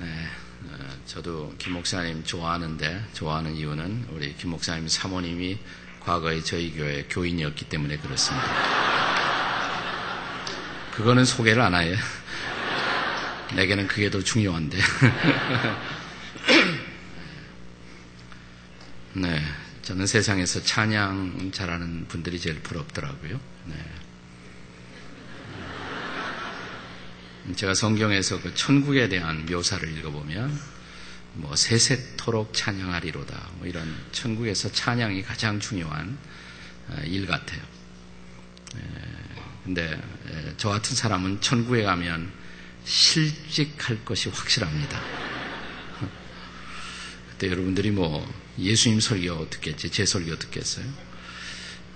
네, 어, 저도 김 목사님 좋아하는데 좋아하는 이유는 우리 김 목사님 사모님이 과거에 저희 교회 교인이었기 때문에 그렇습니다. 그거는 소개를 안 해요. 내게는 그게 더 중요한데. 네, 저는 세상에서 찬양 잘하는 분들이 제일 부럽더라고요. 네. 제가 성경에서 그 천국에 대한 묘사를 읽어보면 뭐 세세토록 찬양하리로다 뭐 이런 천국에서 찬양이 가장 중요한 어, 일 같아요. 근데 저 같은 사람은 천국에 가면 실직할 것이 확실합니다. 그때 여러분들이 뭐 예수님 설교 듣겠지, 제 설교 듣겠어요?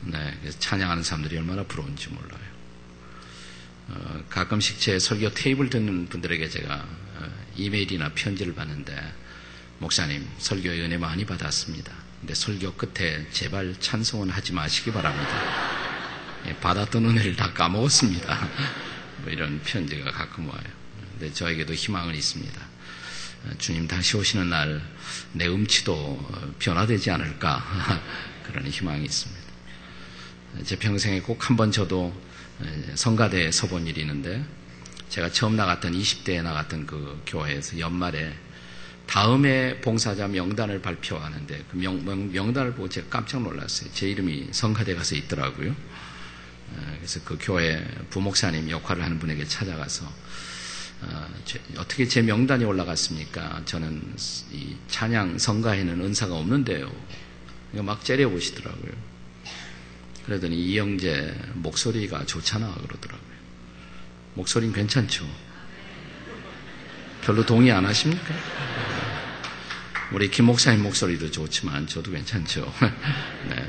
네, 찬양하는 사람들이 얼마나 부러운지 몰라요. 어, 가끔씩 제 설교 테이블 듣는 분들에게 제가 어, 이메일이나 편지를 받는데 목사님 설교에 은혜 많이 받았습니다. 근데 설교 끝에 제발 찬송은 하지 마시기 바랍니다. 예, 받았던 은혜를 다 까먹었습니다. 뭐 이런 편지가 가끔 와요. 근데 저에게도 희망은 있습니다. 어, 주님 다시 오시는 날 내 음치도 변화되지 않을까 그런 희망이 있습니다. 제 평생에 꼭 한 번 저도 성가대에 서본 일이 있는데 제가 처음 나갔던 20대에 나갔던 그 교회에서 연말에 다음에 봉사자 명단을 발표하는데 그 명, 명 단을 보고 제가 깜짝 놀랐어요. 제 이름이 성가대 가서 있더라고요. 그래서 그 교회 부목사님 역할을 하는 분에게 찾아가서 어, 떻게 제 명단이 올라갔습니까? 저는 이 찬양 성가에는 은사가 없는데요. 막 째려보시더라고요. 그러더니 이영재 목소리가 좋잖아 그러더라고요. 목소리는 괜찮죠. 별로 동의 안 하십니까? 우리 김 목사님 목소리도 좋지만 저도 괜찮죠. 네.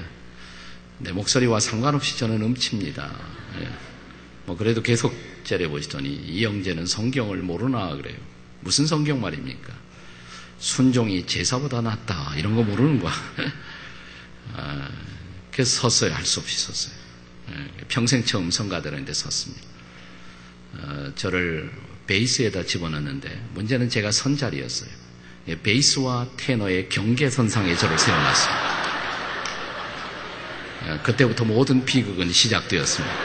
내 목소리와 상관없이 저는 음치입니다. 네. 뭐 그래도 계속 째려보시더니 이영재는 성경을 모르나 그래요. 무슨 성경 말입니까? 순종이 제사보다 낫다 이런 거 모르는 거야. 아, 그래서 섰어요. 할 수 없이 섰어요. 예, 평생 처음 성가대라는 데 섰습니다. 어, 저를 베이스에다 집어넣는데 문제는 제가 선 자리였어요. 예, 베이스와 테너의 경계선상에 저를 세워놨습니다. 예, 그때부터 모든 비극은 시작되었습니다.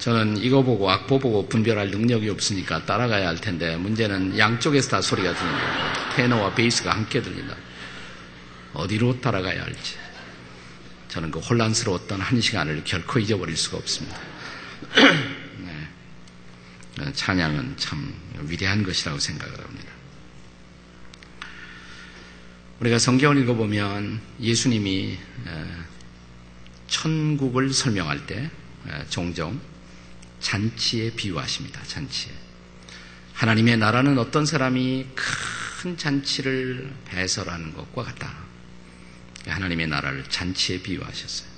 저는 이거 보고 악보 보고 분별할 능력이 없으니까 따라가야 할 텐데 문제는 양쪽에서 다 소리가 들리는 거예요. 테너와 베이스가 함께 들린다. 어디로 따라가야 할지. 저는 그 혼란스러웠던 한 시간을 결코 잊어버릴 수가 없습니다. 네. 찬양은 참 위대한 것이라고 생각을 합니다. 우리가 성경을 읽어보면 예수님이 천국을 설명할 때 종종 잔치에 비유하십니다. 잔치에. 하나님의 나라는 어떤 사람이 큰 잔치를 배설하는 것과 같다. 하나님의 나라를 잔치에 비유하셨어요.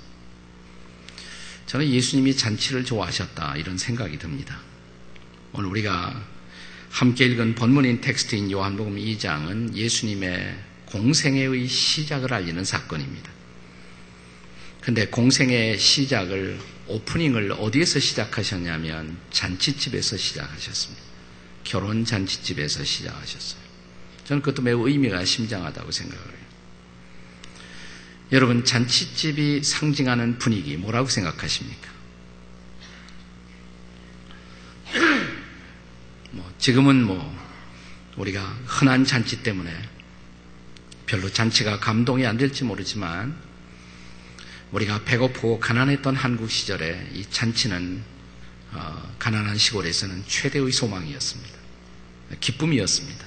저는 예수님이 잔치를 좋아하셨다 이런 생각이 듭니다. 오늘 우리가 함께 읽은 본문인 텍스트인 요한복음 2장은 예수님의 공생애의 시작을 알리는 사건입니다. 근데 공생의 시작을 오프닝을 어디에서 시작하셨냐면 잔치집에서 시작하셨습니다. 결혼 잔치집에서 시작하셨어요. 저는 그것도 매우 의미가 심장하다고 생각을 해요. 여러분 잔치집이 상징하는 분위기 뭐라고 생각하십니까? 뭐 지금은 뭐 우리가 흔한 잔치 때문에 별로 잔치가 감동이 안 될지 모르지만 우리가 배고프고 가난했던 한국 시절에 이 잔치는 어, 가난한 시골에서는 최대의 소망이었습니다. 기쁨이었습니다.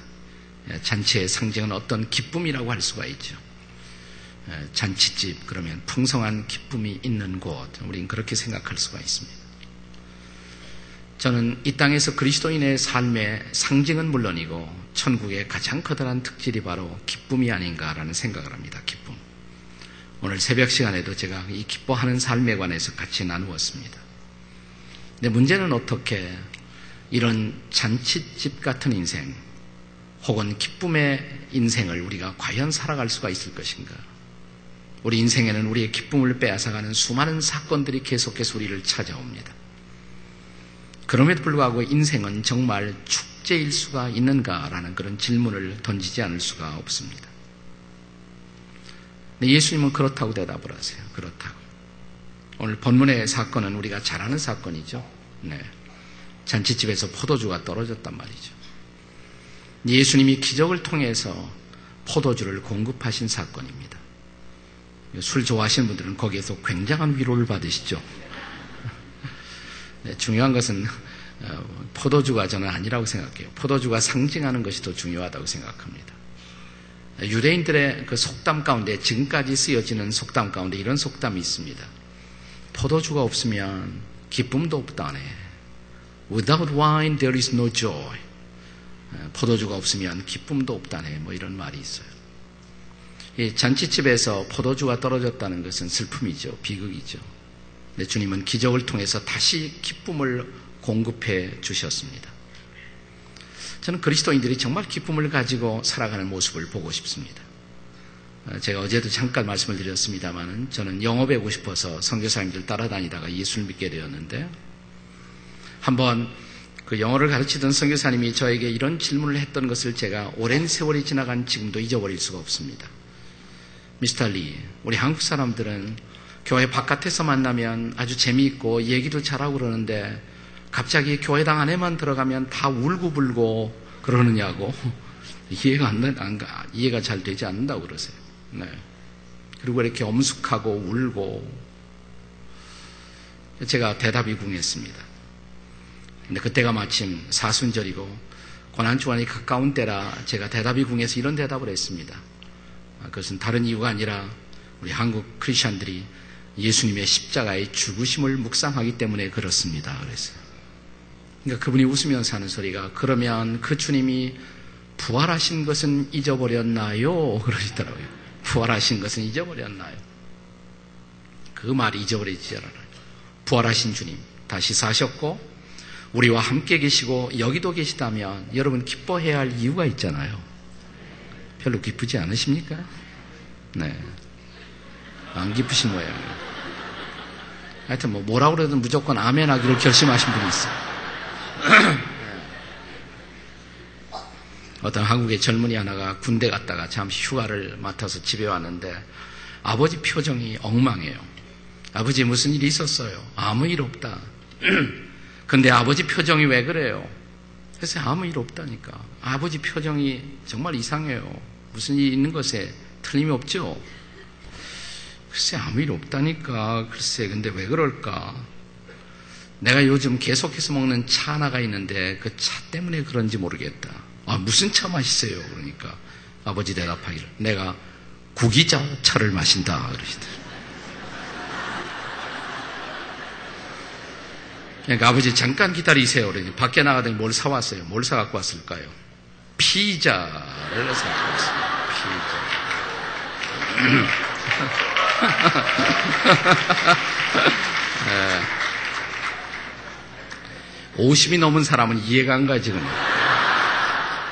잔치의 상징은 어떤 기쁨이라고 할 수가 있죠. 잔치집 그러면 풍성한 기쁨이 있는 곳 우리는 그렇게 생각할 수가 있습니다. 저는 이 땅에서 그리스도인의 삶의 상징은 물론이고 천국의 가장 커다란 특질이 바로 기쁨이 아닌가라는 생각을 합니다. 기쁨. 오늘 새벽 시간에도 제가 이 기뻐하는 삶에 관해서 같이 나누었습니다. 근데 문제는 어떻게 이런 잔치집 같은 인생 혹은 기쁨의 인생을 우리가 과연 살아갈 수가 있을 것인가? 우리 인생에는 우리의 기쁨을 빼앗아가는 수많은 사건들이 계속해서 우리를 찾아옵니다. 그럼에도 불구하고 인생은 정말 축제일 수가 있는가라는 그런 질문을 던지지 않을 수가 없습니다. 예수님은 그렇다고 대답을 하세요. 그렇다고. 오늘 본문의 사건은 우리가 잘 아는 사건이죠. 네. 잔치집에서 포도주가 떨어졌단 말이죠. 예수님이 기적을 통해서 포도주를 공급하신 사건입니다. 술 좋아하시는 분들은 거기에서 굉장한 위로를 받으시죠. 네, 중요한 것은 어, 포도주가 저는 아니라고 생각해요. 포도주가 상징하는 것이 더 중요하다고 생각합니다. 유대인들의 그 속담 가운데 지금까지 쓰여지는 속담 가운데 이런 속담이 있습니다. 포도주가 없으면 기쁨도 없다네. Without wine there is no joy. 포도주가 없으면 기쁨도 없다네. 뭐 이런 말이 있어요. 이 잔치집에서 포도주가 떨어졌다는 것은 슬픔이죠. 비극이죠. 근데 주님은 기적을 통해서 다시 기쁨을 공급해 주셨습니다. 저는 그리스도인들이 정말 기쁨을 가지고 살아가는 모습을 보고 싶습니다. 제가 어제도 잠깐 말씀을 드렸습니다만 저는 배우고 싶어서 선교사님들 따라다니다가 예수를 믿게 되었는데 한번 그 영어를 가르치던 선교사님이 저에게 이런 질문을 했던 것을 제가 오랜 세월이 지나간 지금도 잊어버릴 수가 없습니다. 미스터 리, 우리 한국 사람들은 교회 바깥에서 만나면 아주 재미있고 얘기도 잘하고 그러는데 갑자기 교회당 안에만 들어가면 다 울고불고 그러느냐고 이해가 안, 안 이해가 잘 되지 않는다고 그러세요. 네. 그리고 이렇게 엄숙하고 울고 제가 대답이 궁했습니다. 근데 그때가 마침 사순절이고 고난주간이 가까운 때라 제가 대답이 궁해서 이런 대답을 했습니다. 아, 그것은 다른 이유가 아니라 우리 한국 크리스천들이 예수님의 십자가의 죽으심을 묵상하기 때문에 그렇습니다. 그랬어요. 그러니까 그분이 웃으면서 하는 소리가 그러면 그 주님이 부활하신 것은 잊어버렸나요? 그러시더라고요. 부활하신 것은 잊어버렸나요? 그 말이 잊어버리지 않아요. 부활하신 주님 다시 사셨고 우리와 함께 계시고 여기도 계시다면 여러분 기뻐해야 할 이유가 있잖아요. 별로 기쁘지 않으십니까? 네. 안 기쁘신 모양이에요. 하여튼 뭐 뭐라고 그래도 무조건 아멘 하기로 결심하신 분이 있어요. 어떤 한국의 젊은이 하나가 군대 갔다가 잠시 휴가를 맡아서 집에 왔는데 아버지 표정이 엉망해요. 아버지 무슨 일이 있었어요? 아무 일 없다. 근데 아버지 표정이 왜 그래요? 그래서 아무 일 없다니까. 아버지 표정이 정말 이상해요. 무슨 일이 있는 것에 틀림이 없죠? 글쎄, 아무 일 없다니까. 글쎄, 근데 왜 그럴까? 내가 요즘 계속해서 먹는 차 하나가 있는데 그 차 때문에 그런지 모르겠다. 아, 무슨 차 마시세요? 그러니까 아버지 대답하기를. 내가 구기자 차를 마신다. 그러시더라고요. 그러니까 아버지 잠깐 기다리세요. 그러니 밖에 나가더니 뭘 사왔어요. 뭘 사갖고 왔을까요? 피자를 왔어요. 피자. 네. 50이 넘은 사람은 이해가 안 가지, 그냥.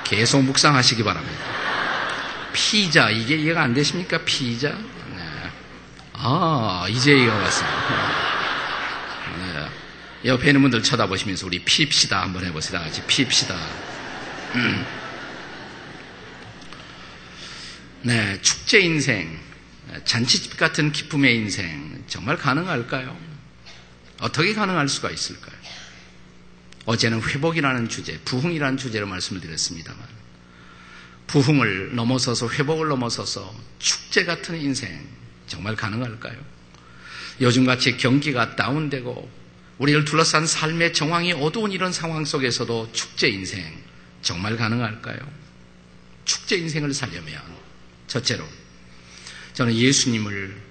계속 묵상하시기 바랍니다. 피자, 이게 이해가 안 되십니까? 피자? 네. 아, 이제 이해가 왔습니다. 네. 옆에 있는 분들 쳐다보시면서 우리 핍시다 한번 해보세요. 다 같이 핍시다. 음. 네, 축제 인생, 잔치집 같은 기쁨의 인생, 정말 가능할까요? 어떻게 가능할 수가 있을까요? 어제는 회복이라는 주제, 부흥이라는 주제로 말씀을 드렸습니다만, 부흥을 넘어서서 회복을 넘어서서 축제 같은 인생, 정말 가능할까요? 요즘같이 경기가 다운되고 우리를 둘러싼 삶의 정황이 어두운 이런 상황 속에서도 축제 인생 정말 가능할까요? 축제 인생을 살려면 첫째로 저는 예수님을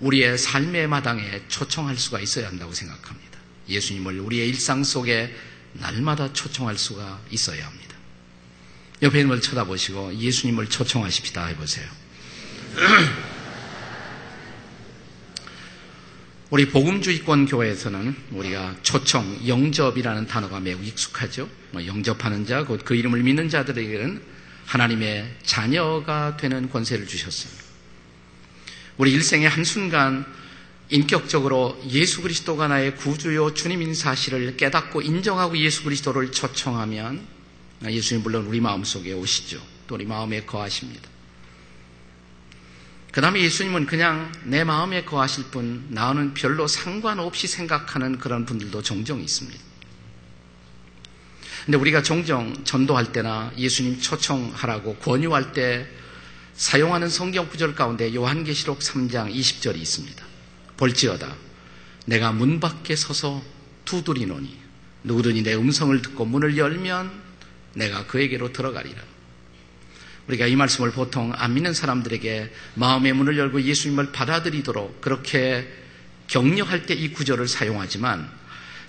우리의 삶의 마당에 초청할 수가 있어야 한다고 생각합니다. 예수님을 우리의 일상 속에 날마다 초청할 수가 있어야 합니다. 옆에 있는 걸 쳐다보시고 예수님을 초청하십시다 해보세요. 우리 복음주의권 교회에서는 우리가 초청, 영접이라는 단어가 매우 익숙하죠. 뭐 영접하는 자, 곧 그 이름을 믿는 자들에게는 하나님의 자녀가 되는 권세를 주셨습니다. 우리 일생의 한순간 인격적으로 예수 그리스도가 나의 구주요 주님인 사실을 깨닫고 인정하고 예수 그리스도를 초청하면 예수님 물론 우리 마음 속에 오시죠. 또 우리 마음에 거하십니다. 그 다음에 예수님은 그냥 내 마음에 거하실 분, 나는 별로 상관없이 생각하는 그런 분들도 종종 있습니다. 근데 우리가 종종 전도할 때나 예수님 초청하라고 권유할 때 사용하는 성경 구절 가운데 요한계시록 3장 20절이 있습니다. 볼지어다. 내가 문 밖에 서서 두드리노니 누구든지 내 음성을 듣고 문을 열면 내가 그에게로 들어가리라. 우리가 이 말씀을 보통 안 믿는 사람들에게 마음의 문을 열고 예수님을 받아들이도록 그렇게 격려할 때 이 구절을 사용하지만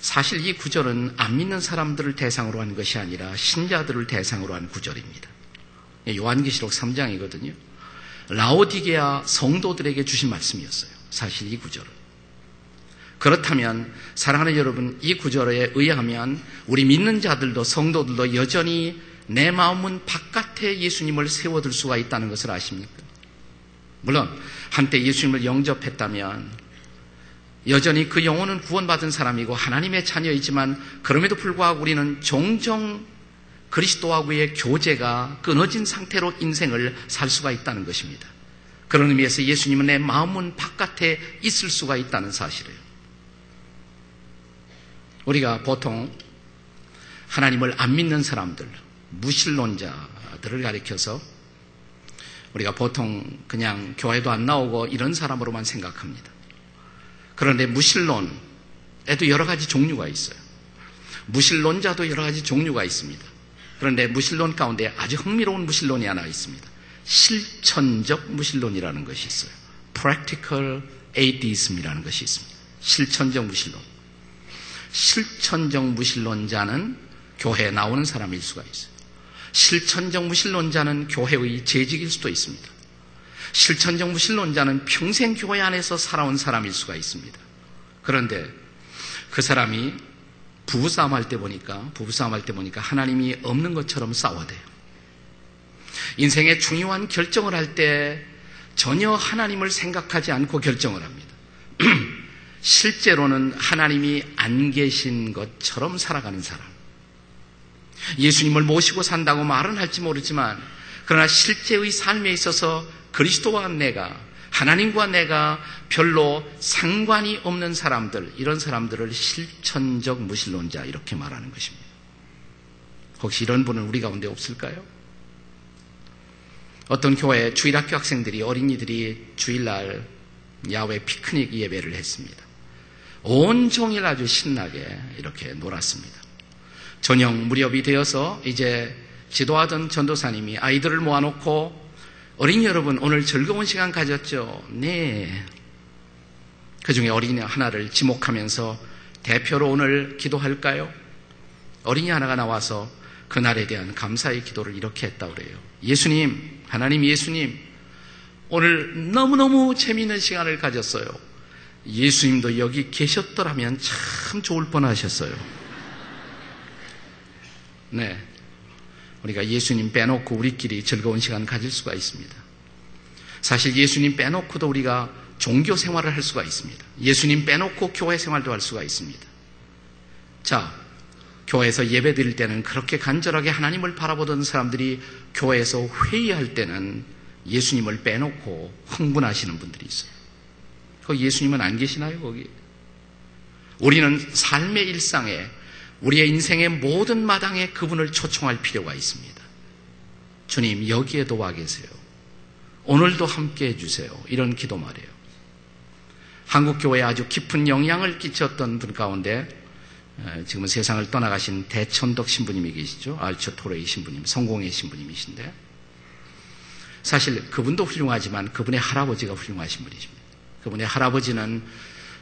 사실 이 구절은 안 믿는 사람들을 대상으로 한 것이 아니라 신자들을 대상으로 한 구절입니다. 요한계시록 3장이거든요. 라오디게아 성도들에게 주신 말씀이었어요. 사실 이 구절은. 그렇다면 사랑하는 여러분 이 구절에 의하면 우리 믿는 자들도 성도들도 여전히 내 마음은 바깥에 예수님을 세워둘 수가 있다는 것을 아십니까? 물론 한때 예수님을 영접했다면 여전히 그 영혼은 구원받은 사람이고 하나님의 자녀이지만 그럼에도 불구하고 우리는 종종 그리스도하고의 교제가 끊어진 상태로 인생을 살 수가 있다는 것입니다. 그런 의미에서 예수님은 내 마음은 바깥에 있을 수가 있다는 사실이에요. 우리가 보통 하나님을 안 믿는 사람들, 무신론자들을 가리켜서 우리가 보통 그냥 교회도 안 나오고 이런 사람으로만 생각합니다. 그런데 무신론에도 여러 가지 종류가 있어요. 무신론자도 여러 가지 종류가 있습니다. 그런데 무신론 가운데 아주 흥미로운 무신론이 하나 있습니다. 실천적 무신론이라는 것이 있어요. practical atheism이라는 것이 있습니다. 실천적 무신론. 실천적 무신론자는 교회에 나오는 사람일 수가 있어요. 실천적 무신론자는 교회의 재직일 수도 있습니다. 실천적 무신론자는 평생 교회 안에서 살아온 사람일 수가 있습니다. 그런데 그 사람이 부부싸움 할 때 보니까, 부부싸움 할 때 보니까 하나님이 없는 것처럼 싸워대요. 인생의 중요한 결정을 할 때 전혀 하나님을 생각하지 않고 결정을 합니다. 실제로는 하나님이 안 계신 것처럼 살아가는 사람. 예수님을 모시고 산다고 말은 할지 모르지만 그러나 실제의 삶에 있어서 그리스도와 내가 하나님과 내가 별로 상관이 없는 사람들 이런 사람들을 실천적 무신론자 이렇게 말하는 것입니다. 혹시 이런 분은 우리 가운데 없을까요? 어떤 교회 주일학교 학생들이 어린이들이 주일날 야외 피크닉 예배를 했습니다. 온 종일 아주 신나게 이렇게 놀았습니다. 저녁 무렵이 되어서 이제 지도하던 전도사님이 아이들을 모아놓고 어린이 여러분 오늘 즐거운 시간 가졌죠? 네. 그 중에 어린이 하나를 지목하면서 대표로 오늘 기도할까요? 어린이 하나가 나와서 그날에 대한 감사의 기도를 이렇게 했다 그래요. 예수님, 하나님 예수님, 오늘 너무너무 재미있는 시간을 가졌어요. 예수님도 여기 계셨더라면 참 좋을 뻔 하셨어요. 네. 우리가 예수님 빼놓고 우리끼리 즐거운 시간 가질 수가 있습니다. 사실 예수님 빼놓고도 우리가 종교 생활을 할 수가 있습니다. 예수님 빼놓고 교회 생활도 할 수가 있습니다. 자, 교회에서 예배 드릴 때는 그렇게 간절하게 하나님을 바라보던 사람들이 교회에서 회의할 때는 예수님을 빼놓고 흥분하시는 분들이 있어요. 그 예수님은 안 계시나요, 거기? 우리는 삶의 일상에 우리의 인생의 모든 마당에 그분을 초청할 필요가 있습니다. 주님, 여기에도 와 계세요. 오늘도 함께 해주세요. 이런 기도 말이에요. 한국교회에 아주 깊은 영향을 끼쳤던 분 가운데 지금은 세상을 떠나가신 대천덕 신부님이 계시죠. 알처 토레이 신부님, 성공의 신부님이신데 사실 그분도 훌륭하지만 그분의 할아버지가 훌륭하신 분이십니다. 그분의 할아버지는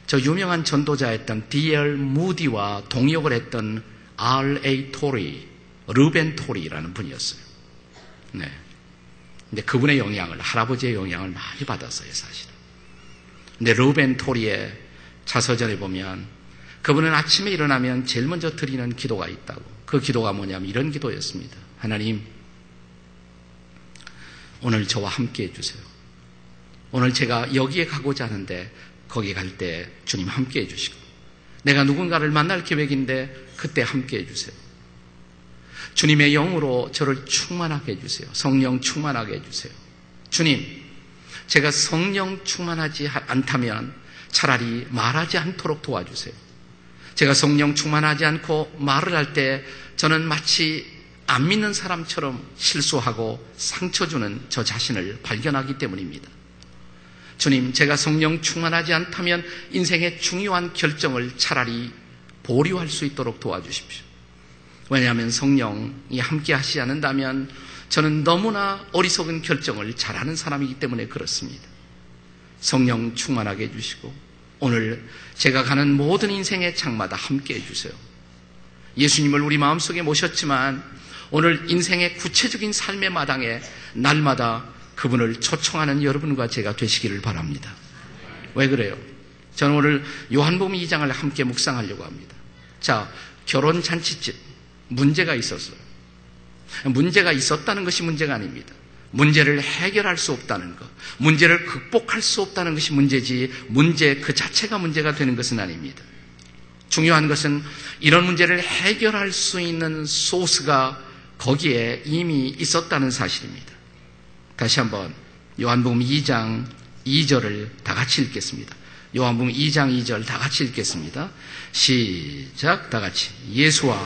저 유명한 전도자였던 D.L. 무디와 동역을 했던 R.A. 토리, 르벤 토리라는 분이었어요. 네. 근데 그분의 영향을, 할아버지의 영향을 많이 받았어요, 사실은. 근데 르벤 토리의 자서전에 보면 그분은 아침에 일어나면 제일 먼저 드리는 기도가 있다고. 그 기도가 뭐냐면 이런 기도였습니다. 하나님, 오늘 저와 함께 해주세요. 오늘 제가 여기에 가고자 하는데 거기 갈 때 주님 함께 해주시고 내가 누군가를 만날 계획인데 그때 함께 해주세요. 주님의 영으로 저를 충만하게 해주세요. 성령 충만하게 해주세요. 주님, 제가 성령 충만하지 않다면 차라리 말하지 않도록 도와주세요. 제가 성령 충만하지 않고 말을 할 때 저는 마치 안 믿는 사람처럼 실수하고 상처 주는 저 자신을 발견하기 때문입니다. 주님, 제가 성령 충만하지 않다면 인생의 중요한 결정을 차라리 보류할 수 있도록 도와주십시오. 왜냐하면 성령이 함께 하시지 않는다면 저는 너무나 어리석은 결정을 잘하는 사람이기 때문에 그렇습니다. 성령 충만하게 해주시고 오늘 제가 가는 모든 인생의 장마다 함께 해주세요. 예수님을 우리 마음속에 모셨지만 오늘 인생의 구체적인 삶의 마당에 날마다 그분을 초청하는 여러분과 제가 되시기를 바랍니다. 왜 그래요? 저는 오늘 요한복음 2장을 함께 묵상하려고 합니다. 자, 결혼 잔치집 문제가 있었어요. 문제가 있었다는 것이 문제가 아닙니다. 문제를 해결할 수 없다는 것, 문제를 극복할 수 없다는 것이 문제지 문제 그 자체가 문제가 되는 것은 아닙니다. 중요한 것은 이런 문제를 해결할 수 있는 소스가 거기에 이미 있었다는 사실입니다. 다시 한번 요한복음 2장 2절을 다 같이 읽겠습니다. 요한복음 2장 2절 다 같이 읽겠습니다. 시작 다 같이 예수와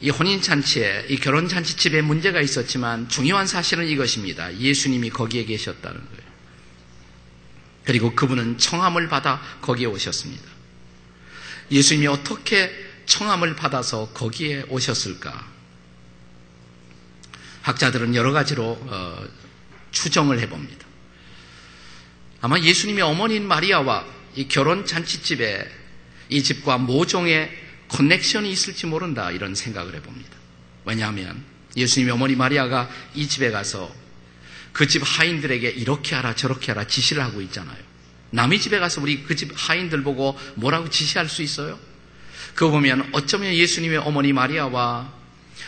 이 혼인잔치에, 이 결혼잔치집에 문제가 있었지만 중요한 사실은 이것입니다. 예수님이 거기에 계셨다는 거예요. 그리고 그분은 청함을 받아 거기에 오셨습니다. 예수님이 어떻게 청함을 받아서 거기에 오셨을까? 학자들은 여러 가지로 어, 추정을 해봅니다. 아마 예수님의 어머니인 마리아와 이 결혼 잔치집에 이 집과 모종의 커넥션이 있을지 모른다 이런 생각을 해봅니다. 왜냐하면 예수님의 어머니 마리아가 이 집에 가서 그 집 하인들에게 이렇게 하라 저렇게 하라 지시를 하고 있잖아요. 남의 집에 가서 우리 그 집 하인들 보고 뭐라고 지시할 수 있어요? 그거 보면 어쩌면 예수님의 어머니 마리아와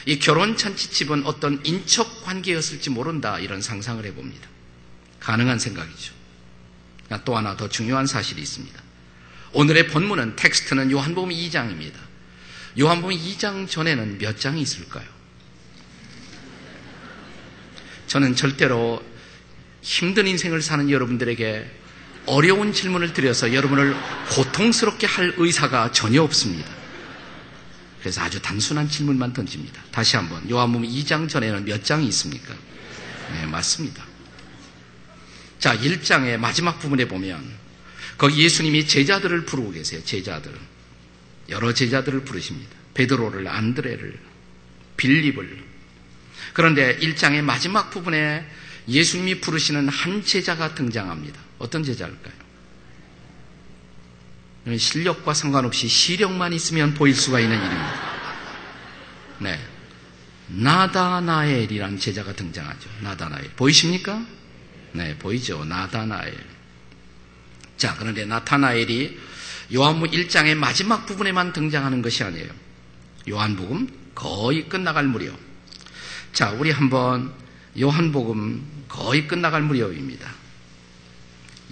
이 결혼 잔치집은 어떤 인척 관계였을지 모른다 이런 상상을 해봅니다. 가능한 생각이죠. 또 하나 더 중요한 사실이 있습니다. 오늘의 본문은 텍스트는 요한복음 2장입니다. 요한복음 2장 전에는 몇 장이 있을까요? 저는 절대로 힘든 인생을 사는 여러분들에게 어려운 질문을 드려서 여러분을 고통스럽게 할 의사가 전혀 없습니다. 그래서 아주 단순한 질문만 던집니다. 다시 한번 요한복음 2장 전에는 몇 장이 있습니까? 네, 맞습니다. 자, 1장의 마지막 부분에 보면 거기 예수님이 제자들을 부르고 계세요. 제자들. 여러 제자들을 부르십니다. 베드로를, 안드레를, 빌립을. 그런데 1장의 마지막 부분에 예수님이 부르시는 한 제자가 등장합니다. 어떤 제자일까요? 실력과 상관없이 시력만 있으면 보일 수가 있는 일입니다. 네. 나다나엘이라는 제자가 등장하죠. 나다나엘. 보이십니까? 네, 보이죠. 나다나엘. 자, 그런데 나타나엘이 요한복음 1장의 마지막 부분에만 등장하는 것이 아니에요. 요한복음 거의 끝나갈 무렵. 자, 우리 한번 요한복음 거의 끝나갈 무렵입니다.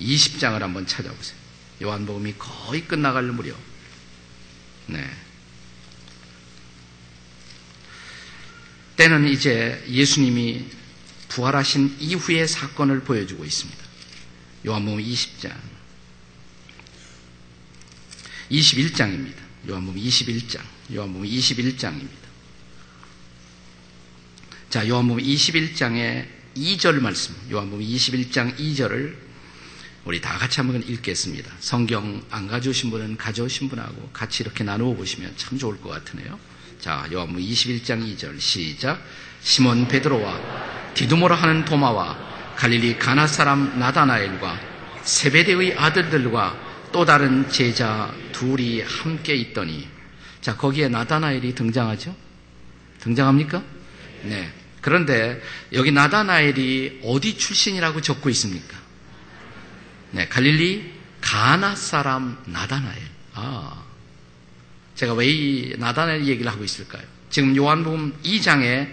20장을 한번 찾아보세요. 요한복음이 거의 끝나갈 무렵. 네. 때는 이제 예수님이 부활하신 이후의 사건을 보여주고 있습니다. 요한복음 20장. 21장입니다. 요한복음 21장. 요한복음 21장입니다. 자, 요한복음 21장의 2절 말씀. 요한복음 21장 2절을 우리 다 같이 한번 읽겠습니다. 성경 안 가져오신 분은 가져오신 분하고 같이 이렇게 나누어 보시면 참 좋을 것 같으네요. 자, 요한복음 21장 2절 시작. 시몬 베드로와 디두모라 하는 도마와 갈릴리 가나 사람 나다나엘과 세베대의 아들들과 또 다른 제자 둘이 함께 있더니 자 거기에 나다나엘이 등장하죠? 등장합니까? 네. 그런데 여기 나다나엘이 어디 출신이라고 적고 있습니까? 네, 갈릴리 가나 사람 나다나엘. 아, 제가 왜 이 나다나엘 얘기를 하고 있을까요? 지금 요한복음 2장에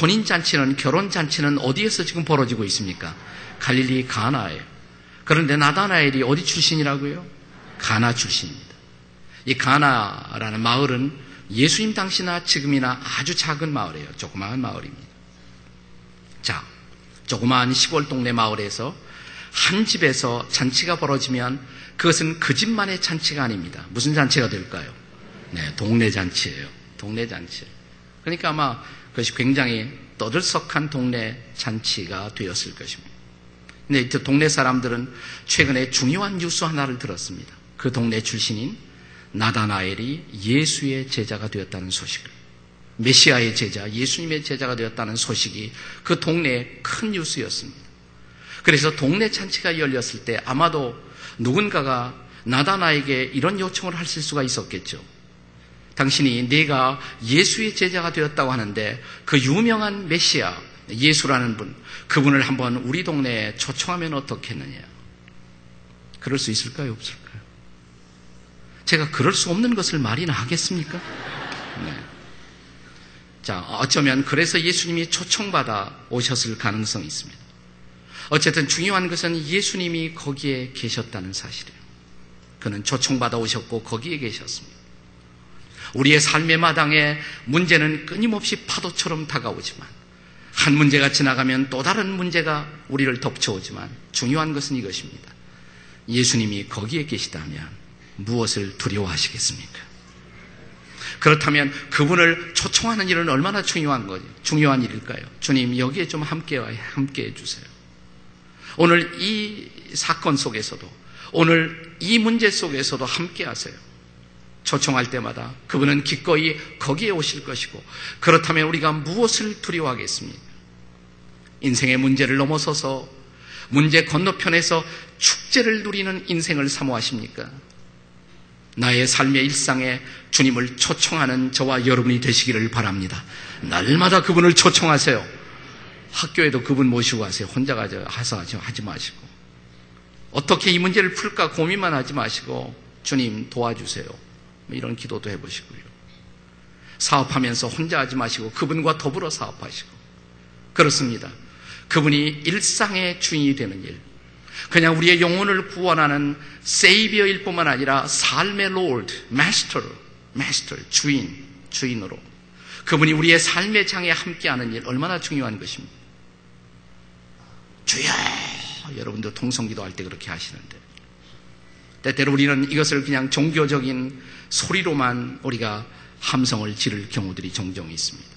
혼인 잔치는 결혼 잔치는 어디에서 지금 벌어지고 있습니까? 갈릴리 가나에 그런데 나다나엘이 어디 출신이라고요? 가나 출신입니다. 이 가나라는 마을은 예수님 당시나 지금이나 아주 작은 마을이에요. 조그마한 마을입니다. 자, 조그마한 시골 동네 마을에서 한 집에서 잔치가 벌어지면 그것은 그 집만의 잔치가 아닙니다. 무슨 잔치가 될까요? 네, 동네 잔치예요. 동네 잔치. 그러니까 아마 그것이 굉장히 떠들썩한 동네 잔치가 되었을 것입니다. 근데 이 동네 사람들은 최근에 중요한 뉴스 하나를 들었습니다. 그 동네 출신인 나다나엘이 예수의 제자가 되었다는 소식을. 메시아의 제자, 예수님의 제자가 되었다는 소식이 그 동네의 큰 뉴스였습니다. 그래서 동네 잔치가 열렸을 때 아마도 누군가가 나다나에게 이런 요청을 하실 수가 있었겠죠. 당신이 내가 예수의 제자가 되었다고 하는데 그 유명한 메시아 예수라는 분 그분을 한번 우리 동네에 초청하면 어떻겠느냐. 그럴 수 있을까요? 없을까요? 제가 그럴 수 없는 것을 말이나 하겠습니까? 네. 자, 어쩌면 그래서 예수님이 초청받아 오셨을 가능성이 있습니다. 어쨌든 중요한 것은 예수님이 거기에 계셨다는 사실이에요. 그는 초청받아 오셨고 거기에 계셨습니다. 우리의 삶의 마당에 문제는 끊임없이 파도처럼 다가오지만 한 문제가 지나가면 또 다른 문제가 우리를 덮쳐오지만 중요한 것은 이것입니다. 예수님이 거기에 계시다면 무엇을 두려워하시겠습니까? 그렇다면 그분을 초청하는 일은 얼마나 중요한 거죠? 중요한 일일까요? 주님 여기에 좀 함께 함께 해 주세요. 오늘 이 사건 속에서도 오늘 이 문제 속에서도 함께 하세요. 초청할 때마다 그분은 기꺼이 거기에 오실 것이고 그렇다면 우리가 무엇을 두려워하겠습니까? 인생의 문제를 넘어서서 문제 건너편에서 축제를 누리는 인생을 사모하십니까? 나의 삶의 일상에 주님을 초청하는 저와 여러분이 되시기를 바랍니다. 날마다 그분을 초청하세요. 학교에도 그분 모시고 가세요. 혼자 가서 하지 마시고. 어떻게 이 문제를 풀까 고민만 하지 마시고 주님 도와주세요. 뭐 이런 기도도 해보시고요. 사업하면서 혼자 하지 마시고 그분과 더불어 사업하시고. 그렇습니다. 그분이 일상의 주인이 되는 일. 그냥 우리의 영혼을 구원하는 Savior일 뿐만 아니라 삶의 Lord, Master로, Master, 주인, 주인으로. 그분이 우리의 삶의 장에 함께하는 일 얼마나 중요한 것입니다. 주여! 여러분도 통성기도 할 때 그렇게 하시는데. 때때로 우리는 이것을 그냥 종교적인 소리로만 우리가 함성을 지를 경우들이 종종 있습니다.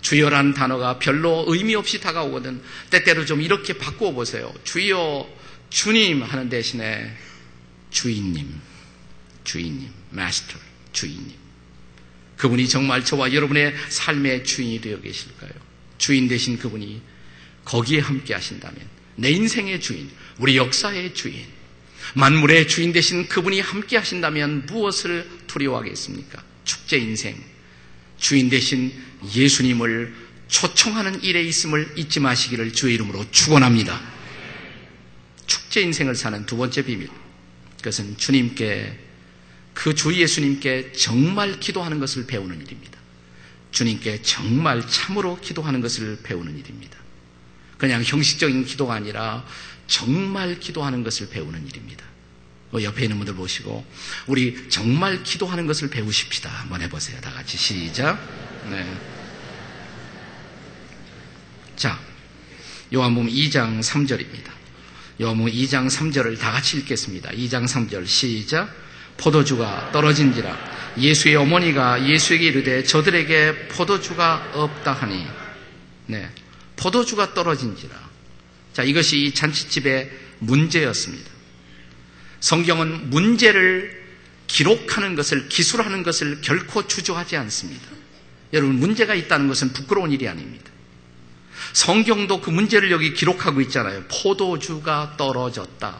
주여란 단어가 별로 의미 없이 다가오거든 때때로 좀 이렇게 바꾸어 보세요. 주여, 주님 하는 대신에 주인님, 주인님, 마스터, 주인님. 그분이 정말 저와 여러분의 삶의 주인이 되어 계실까요? 주인 되신 그분이 거기에 함께 하신다면 내 인생의 주인, 우리 역사의 주인, 만물의 주인 되신 그분이 함께 하신다면 무엇을 두려워하겠습니까? 축제 인생, 주인 되신 예수님을 초청하는 일에 있음을 잊지 마시기를 주의 이름으로 축원합니다. 축제 인생을 사는 두 번째 비밀. 그것은 주님께 그 주 예수님께 정말 기도하는 것을 배우는 일입니다. 주님께 정말 참으로 기도하는 것을 배우는 일입니다. 그냥 형식적인 기도가 아니라 정말 기도하는 것을 배우는 일입니다. 뭐 옆에 있는 분들 보시고 우리 정말 기도하는 것을 배우십시다. 한번 해보세요. 다 같이 시작. 네. 자, 요한복음 2장 3절입니다. 요한복음 2장 3절을 다 같이 읽겠습니다. 2장 3절 시작. 포도주가 떨어진지라 예수의 어머니가 예수에게 이르되 저들에게 포도주가 없다 하니 네. 포도주가 떨어진지라. 자, 이것이 이 잔치집의 문제였습니다. 성경은 문제를 기록하는 것을 기술하는 것을 결코 주저하지 않습니다. 여러분 문제가 있다는 것은 부끄러운 일이 아닙니다. 성경도 그 문제를 여기 기록하고 있잖아요. 포도주가 떨어졌다.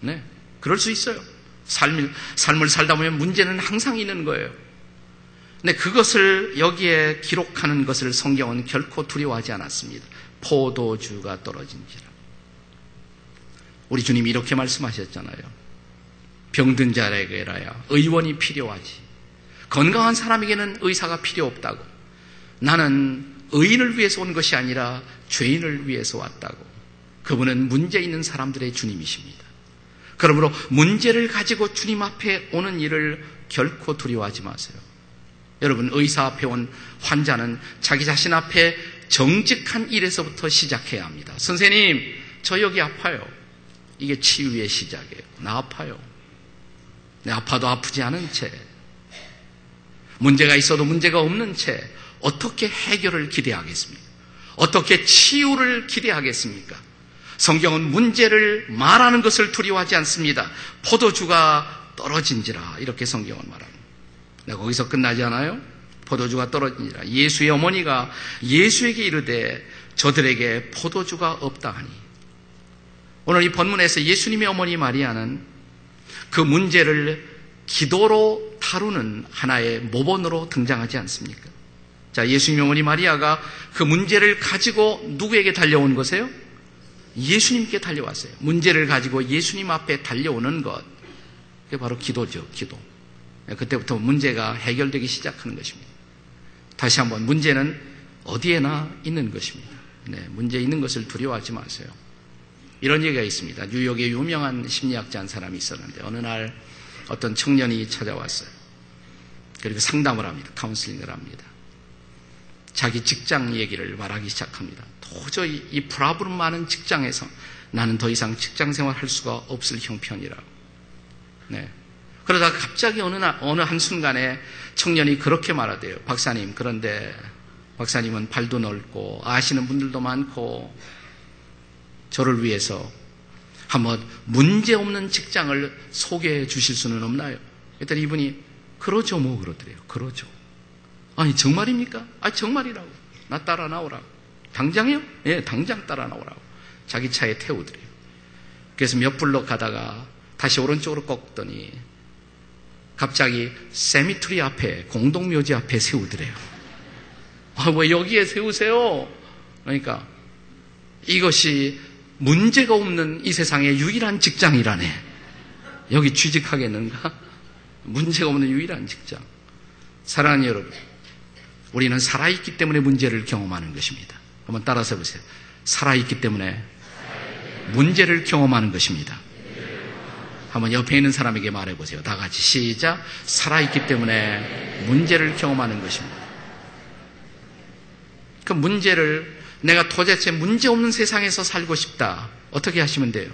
네. 그럴 수 있어요. 삶을, 삶을 살다 보면 문제는 항상 있는 거예요. 근데 그것을 여기에 기록하는 것을 성경은 결코 두려워하지 않았습니다. 포도주가 떨어진지라. 우리 주님이 이렇게 말씀하셨잖아요. 병든 자에게라야 의원이 필요하지. 건강한 사람에게는 의사가 필요 없다고. 나는 의인을 위해서 온 것이 아니라 죄인을 위해서 왔다고. 그분은 문제 있는 사람들의 주님이십니다. 그러므로 문제를 가지고 주님 앞에 오는 일을 결코 두려워하지 마세요. 여러분, 의사 앞에 온 환자는 자기 자신 앞에 정직한 일에서부터 시작해야 합니다. 선생님, 저 여기 아파요. 이게 치유의 시작이에요. 나 아파요. 내 아파도 아프지 않은 채, 문제가 있어도 문제가 없는 채, 어떻게 해결을 기대하겠습니까? 어떻게 치유를 기대하겠습니까? 성경은 문제를 말하는 것을 두려워하지 않습니다. 포도주가 떨어진지라 이렇게 성경은 말합니다. 네, 거기서 끝나지 않아요? 포도주가 떨어진지라 예수의 어머니가 예수에게 이르되 저들에게 포도주가 없다 하니 오늘 이 본문에서 예수님의 어머니 마리아는 그 문제를 기도로 다루는 하나의 모본으로 등장하지 않습니까? 자, 예수님의 어머니 마리아가 그 문제를 가지고 누구에게 달려온 것이에요? 예수님께 달려왔어요. 문제를 가지고 예수님 앞에 달려오는 것. 그게 바로 기도죠, 기도. 그때부터 문제가 해결되기 시작하는 것입니다. 다시 한번, 문제는 어디에나 있는 것입니다. 네, 문제 있는 것을 두려워하지 마세요. 이런 얘기가 있습니다. 뉴욕에 유명한 심리학자 한 사람이 있었는데, 어느 날 어떤 청년이 찾아왔어요. 그리고 상담을 합니다. 카운슬링을 합니다. 자기 직장 얘기를 말하기 시작합니다. 도저히 이 브라브름 많은 직장에서 나는 더 이상 직장 생활 할 수가 없을 형편이라고. 네. 그러다가 갑자기 어느 날, 어느 한순간에 청년이 그렇게 말하대요. 박사님, 그런데 박사님은 발도 넓고 아시는 분들도 많고 저를 위해서 한번 문제 없는 직장을 소개해 주실 수는 없나요? 그랬더니 이분이 그러죠, 뭐 그러더래요. 그러죠. 아니, 정말입니까? 아, 정말이라고. 나 따라 나오라고. 당장이요? 예, 당장 따라 나오라고. 자기 차에 태우더래요. 그래서 몇 블록 가다가 다시 오른쪽으로 꺾더니 갑자기 세미트리 앞에, 공동묘지 앞에 세우더래요. 아, 왜 여기에 세우세요? 그러니까 이것이 문제가 없는 이 세상의 유일한 직장이라네. 여기 취직하겠는가? 문제가 없는 유일한 직장. 사랑하는 여러분, 우리는 살아있기 때문에 문제를 경험하는 것입니다. 한번 따라서 보세요. 살아있기 때문에 문제를 경험하는 것입니다. 한번 옆에 있는 사람에게 말해 보세요. 다 같이 시작. 살아있기 때문에 문제를 경험하는 것입니다. 그 문제를 내가 도대체 문제 없는 세상에서 살고 싶다. 어떻게 하시면 돼요?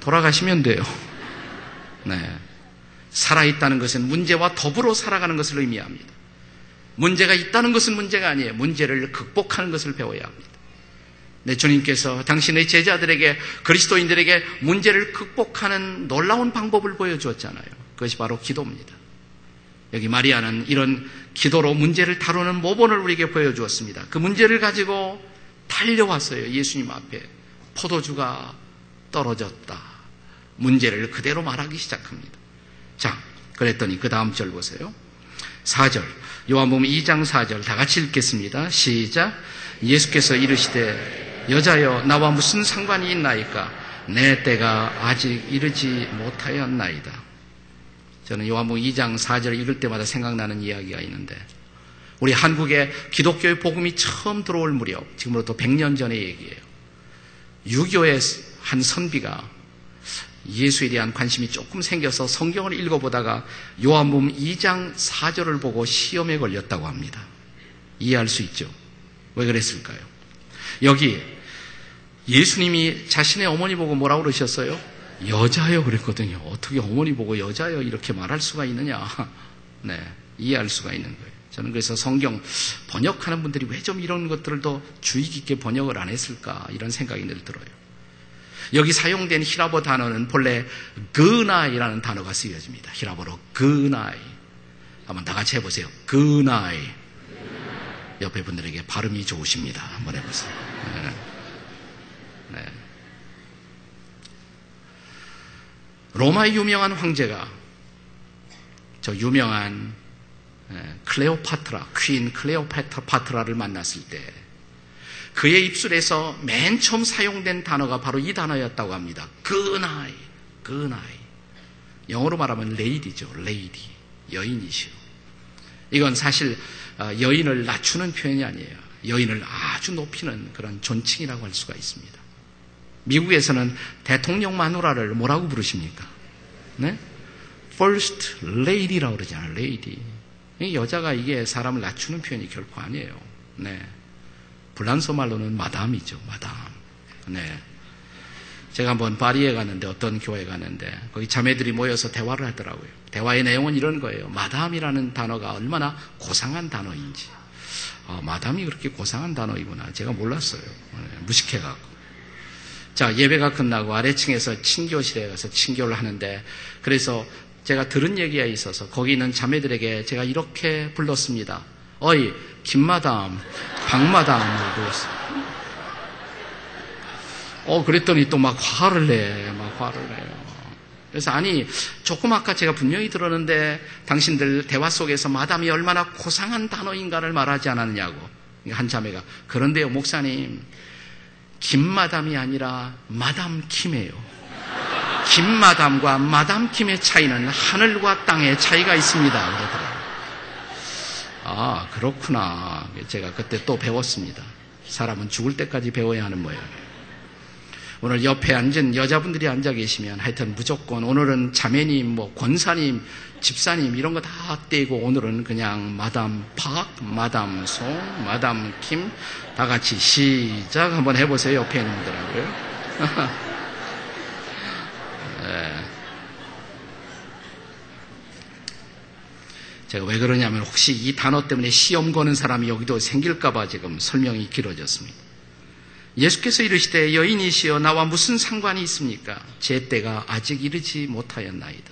돌아가시면 돼요. 네. 살아있다는 것은 문제와 더불어 살아가는 것을 의미합니다. 문제가 있다는 것은 문제가 아니에요. 문제를 극복하는 것을 배워야 합니다. 내 주님께서 당신의 제자들에게 그리스도인들에게 문제를 극복하는 놀라운 방법을 보여주었잖아요. 그것이 바로 기도입니다. 여기 마리아는 이런 기도로 문제를 다루는 모본을 우리에게 보여주었습니다. 그 문제를 가지고 달려왔어요. 예수님 앞에. 포도주가 떨어졌다. 문제를 그대로 말하기 시작합니다. 자, 그랬더니 그 다음 절 보세요. 4절. 요한복음 2장 4절 다 같이 읽겠습니다. 시작. 예수께서 이르시되 여자여 나와 무슨 상관이 있나이까 내 때가 아직 이르지 못하였나이다. 저는 요한복음 2장 4절 읽을 때마다 생각나는 이야기가 있는데 우리 한국에 기독교의 복음이 처음 들어올 무렵 지금으로부터 100년 전의 얘기예요. 유교의 한 선비가 예수에 대한 관심이 조금 생겨서 성경을 읽어보다가 요한복음 2장 4절을 보고 시험에 걸렸다고 합니다. 이해할 수 있죠? 왜 그랬을까요? 여기 예수님이 자신의 어머니 보고 뭐라고 그러셨어요? 여자요 그랬거든요. 어떻게 어머니 보고 여자요 이렇게 말할 수가 있느냐? 네, 이해할 수가 있는 거예요. 저는 그래서 성경 번역하는 분들이 왜 좀 이런 것들을 더 주의 깊게 번역을 안 했을까 이런 생각이 늘 들어요. 여기 사용된 히라보 단어는 본래 그나이라는 단어가 쓰여집니다. 히라보로 그나이. 한번 다 같이 해보세요. 그나이. 옆에 분들에게 발음이 좋으십니다. 한번 해보세요. 네. 네. 로마의 유명한 황제가 저 유명한 클레오파트라, 퀸 클레오파트라를 만났을 때 그의 입술에서 맨 처음 사용된 단어가 바로 이 단어였다고 합니다. 그나이, 그나이. 영어로 말하면 레이디죠. 레이디. 여인이시오. 이건 사실 어, 여인을 낮추는 표현이 아니에요. 여인을 아주 높이는 그런 존칭이라고 할 수가 있습니다. 미국에서는 대통령 마누라를 뭐라고 부르십니까? 네? First Lady라고 그러잖아요. Lady. 여자가 이게 사람을 낮추는 표현이 결코 아니에요. 네. 불란서 말로는 마담이죠. 마담. 네. 제가 한번 파리에 갔는데 어떤 교회에 갔는데 거기 자매들이 모여서 대화를 하더라고요. 대화의 내용은 이런 거예요. 마담이라는 단어가 얼마나 고상한 단어인지. 아, 마담이 그렇게 고상한 단어이구나. 제가 몰랐어요. 네, 무식해갖고. 자, 예배가 끝나고 아래층에서 친교실에 가서 친교를 하는데 그래서 제가 들은 얘기가 있어서 거기 있는 자매들에게 제가 이렇게 불렀습니다. 어이, 김마담, 박마담을 불렀어요. 어, 그랬더니 또 막 화를 내, 막 화를 내요. 그래서 아니, 조금 아까 제가 분명히 들었는데 당신들 대화 속에서 마담이 얼마나 고상한 단어인가를 말하지 않았느냐고. 한 자매가. 그런데요, 목사님. 김마담이 아니라 마담 킴이에요. 김마담과 마담 킴의 차이는 하늘과 땅의 차이가 있습니다. 아, 그렇구나. 제가 그때 또 배웠습니다. 사람은 죽을 때까지 배워야 하는 모양이에요. 오늘 옆에 앉은 여자분들이 앉아 계시면 하여튼 무조건 오늘은 자매님, 뭐 권사님, 집사님 이런 거 다 떼고 오늘은 그냥 마담 박, 마담 송, 마담 김 다 같이 시작 한번 해보세요. 옆에 있는 분들하고요. 네. 제가 왜 그러냐면 혹시 이 단어 때문에 시험 거는 사람이 여기도 생길까봐 지금 설명이 길어졌습니다. 예수께서 이르시되 여인이시여 나와 무슨 상관이 있습니까? 제 때가 아직 이르지 못하였나이다.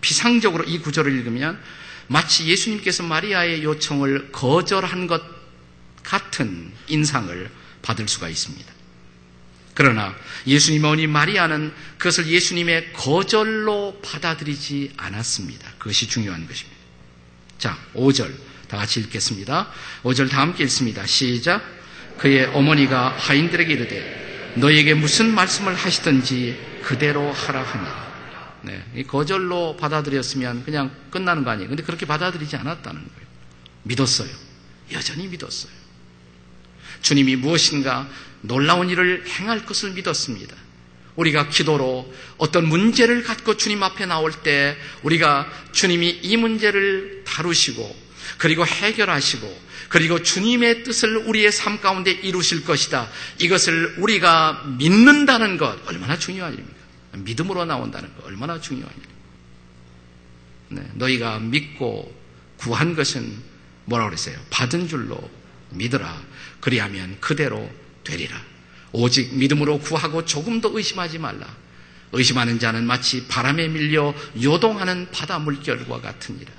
비상적으로 이 구절을 읽으면 마치 예수님께서 마리아의 요청을 거절한 것 같은 인상을 받을 수가 있습니다. 그러나 예수님 어머니 마리아는 그것을 예수님의 거절로 받아들이지 않았습니다. 그것이 중요한 것입니다. 자, 5절 다 같이 읽겠습니다. 5절 다 함께 읽습니다. 시작. 그의 어머니가 하인들에게 이르되 너에게 무슨 말씀을 하시든지 그대로 하라 하니라. 네, 거절로 받아들였으면 그냥 끝나는 거 아니에요. 근데 그렇게 받아들이지 않았다는 거예요. 믿었어요. 여전히 믿었어요. 주님이 무엇인가 놀라운 일을 행할 것을 믿었습니다. 우리가 기도로 어떤 문제를 갖고 주님 앞에 나올 때 우리가 주님이 이 문제를 다루시고 그리고 해결하시고 그리고 주님의 뜻을 우리의 삶 가운데 이루실 것이다. 이것을 우리가 믿는다는 것 얼마나 중요한 일입니까? 믿음으로 나온다는 것 얼마나 중요한 일입니까? 네, 너희가 믿고 구한 것은 뭐라고 그랬어요? 받은 줄로 믿으라. 그리하면 그대로 되리라. 오직 믿음으로 구하고 조금 더 의심하지 말라. 의심하는 자는 마치 바람에 밀려 요동하는 바다 물결과 같으니라.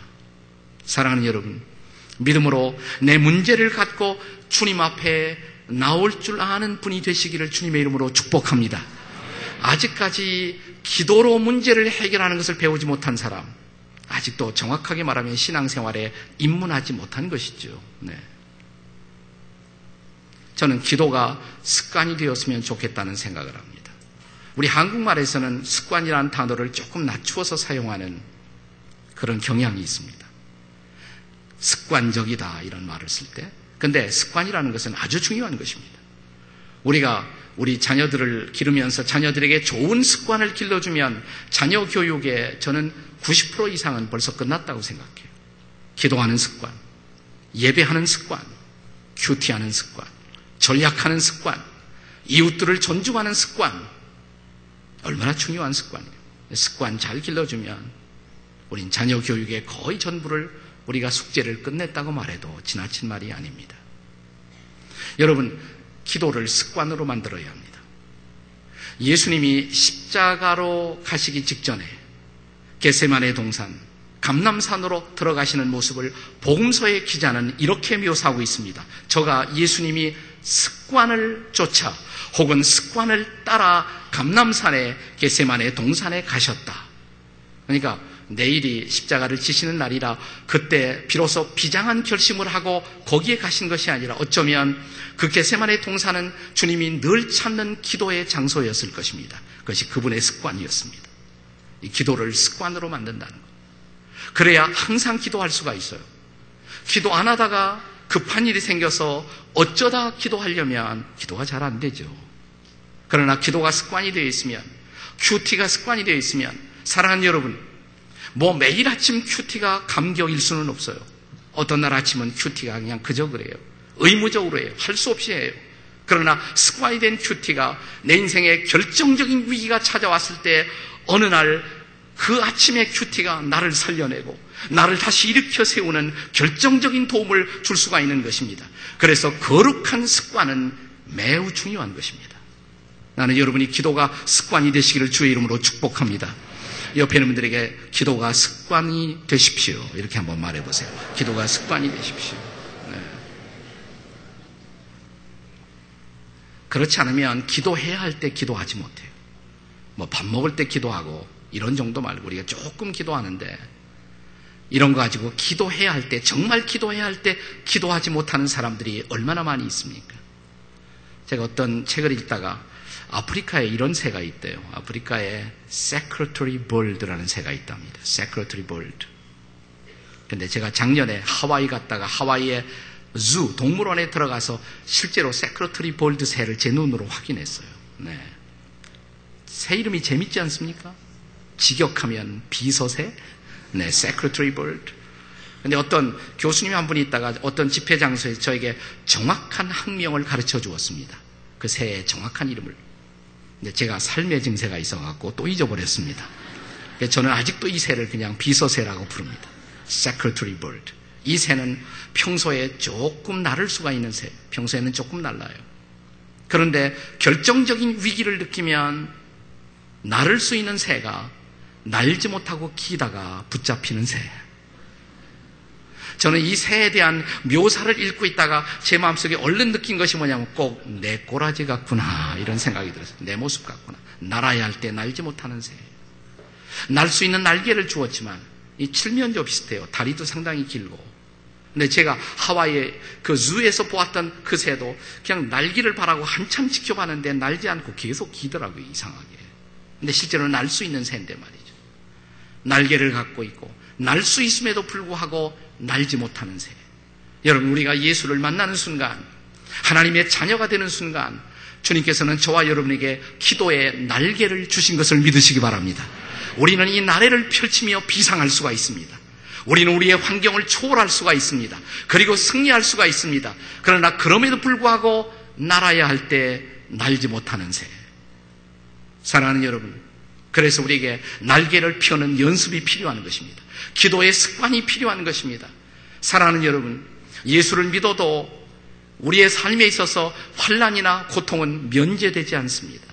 사랑하는 여러분, 믿음으로 내 문제를 갖고 주님 앞에 나올 줄 아는 분이 되시기를 주님의 이름으로 축복합니다. 아직까지 기도로 문제를 해결하는 것을 배우지 못한 사람, 아직도 정확하게 말하면 신앙생활에 입문하지 못한 것이죠. 네. 저는 기도가 습관이 되었으면 좋겠다는 생각을 합니다. 우리 한국말에서는 습관이라는 단어를 조금 낮추어서 사용하는 그런 경향이 있습니다. 습관적이다 이런 말을 쓸 때. 근데 습관이라는 것은 아주 중요한 것입니다. 우리가 우리 자녀들을 기르면서 자녀들에게 좋은 습관을 길러주면 자녀 교육에 저는 90% 이상은 벌써 끝났다고 생각해요. 기도하는 습관, 예배하는 습관, 큐티하는 습관, 전략하는 습관, 이웃들을 존중하는 습관, 얼마나 중요한 습관이에요. 습관 잘 길러주면 우린 자녀 교육의 거의 전부를 우리가 숙제를 끝냈다고 말해도 지나친 말이 아닙니다. 여러분, 기도를 습관으로 만들어야 합니다. 예수님이 십자가로 가시기 직전에 게세만의 동산, 감남산으로 들어가시는 모습을 복음서의 기자는 이렇게 묘사하고 있습니다. 저가 예수님이 습관을 쫓아 혹은 습관을 따라 감남산에 게세만의 동산에 가셨다. 그러니까 내일이 십자가를 지시는 날이라 그때 비로소 비장한 결심을 하고 거기에 가신 것이 아니라 어쩌면 그 게세만의 동산은 주님이 늘 찾는 기도의 장소였을 것입니다. 그것이 그분의 습관이었습니다. 이 기도를 습관으로 만든다는 것. 그래야 항상 기도할 수가 있어요. 기도 안 하다가 급한 일이 생겨서 어쩌다 기도하려면 기도가 잘 안 되죠. 그러나 기도가 습관이 되어 있으면, QT가 습관이 되어 있으면, 사랑하는 여러분, 뭐 매일 아침 QT가 감격일 수는 없어요. 어떤 날 아침은 QT가 그냥 그저 그래요. 의무적으로 해요. 할 수 없이 해요. 그러나 습관이 된 QT가 내 인생에 결정적인 위기가 찾아왔을 때 어느 날 그 아침의 큐티가 나를 살려내고 나를 다시 일으켜 세우는 결정적인 도움을 줄 수가 있는 것입니다. 그래서 거룩한 습관은 매우 중요한 것입니다. 나는 여러분이 기도가 습관이 되시기를 주의 이름으로 축복합니다. 옆에 있는 분들에게 기도가 습관이 되십시오. 이렇게 한번 말해보세요. 기도가 습관이 되십시오. 네. 그렇지 않으면 기도해야 할 때 기도하지 못해요. 뭐 밥 먹을 때 기도하고 이런 정도 말고 우리가 조금 기도하는데 이런 거 가지고 기도해야 할 때, 정말 기도해야 할 때 기도하지 못하는 사람들이 얼마나 많이 있습니까? 제가 어떤 책을 읽다가 아프리카에 이런 새가 있대요. 아프리카에 Secretary Bird라는 새가 있답니다. Secretary Bird. 근데 제가 작년에 하와이 갔다가 하와이에 주 동물원에 들어가서 실제로 Secretary Bird 새를 제 눈으로 확인했어요. 네. 새 이름이 재밌지 않습니까? 직역하면 비서새, 네, Secretary Bird. 근데 어떤 교수님 한 분이 있다가 어떤 집회 장소에 저에게 정확한 학명을 가르쳐 주었습니다. 그 새의 정확한 이름을. 제가 삶의 증세가 있어갖고 또 잊어버렸습니다. 저는 아직도 이 새를 그냥 비서새라고 부릅니다. Secretary Bird. 이 새는 평소에 조금 날을 수가 있는 새. 평소에는 조금 날라요. 그런데 결정적인 위기를 느끼면 날을 수 있는 새가 날지 못하고 기다가 붙잡히는 새. 저는 이 새에 대한 묘사를 읽고 있다가 제 마음속에 얼른 느낀 것이 뭐냐면 꼭 내 꼬라지 같구나 이런 생각이 들었어요. 내 모습 같구나. 날아야 할 때 날지 못하는 새. 날 수 있는 날개를 주었지만 이 칠면조 비슷해요. 다리도 상당히 길고. 근데 제가 하와이의 그 주에서 보았던 그 새도 그냥 날기를 바라고 한참 지켜봤는데 날지 않고 계속 기더라고요. 이상하게. 근데 실제로 날 수 있는 새인데 말이죠. 날개를 갖고 있고 날 수 있음에도 불구하고 날지 못하는 새. 여러분 우리가 예수를 만나는 순간 하나님의 자녀가 되는 순간 주님께서는 저와 여러분에게 기도의 날개를 주신 것을 믿으시기 바랍니다. 우리는 이 나래를 펼치며 비상할 수가 있습니다. 우리는 우리의 환경을 초월할 수가 있습니다. 그리고 승리할 수가 있습니다. 그러나 그럼에도 불구하고 날아야 할 때 날지 못하는 새. 사랑하는 여러분, 그래서 우리에게 날개를 펴는 연습이 필요한 것입니다. 기도의 습관이 필요한 것입니다. 사랑하는 여러분, 예수를 믿어도 우리의 삶에 있어서 환란이나 고통은 면제되지 않습니다.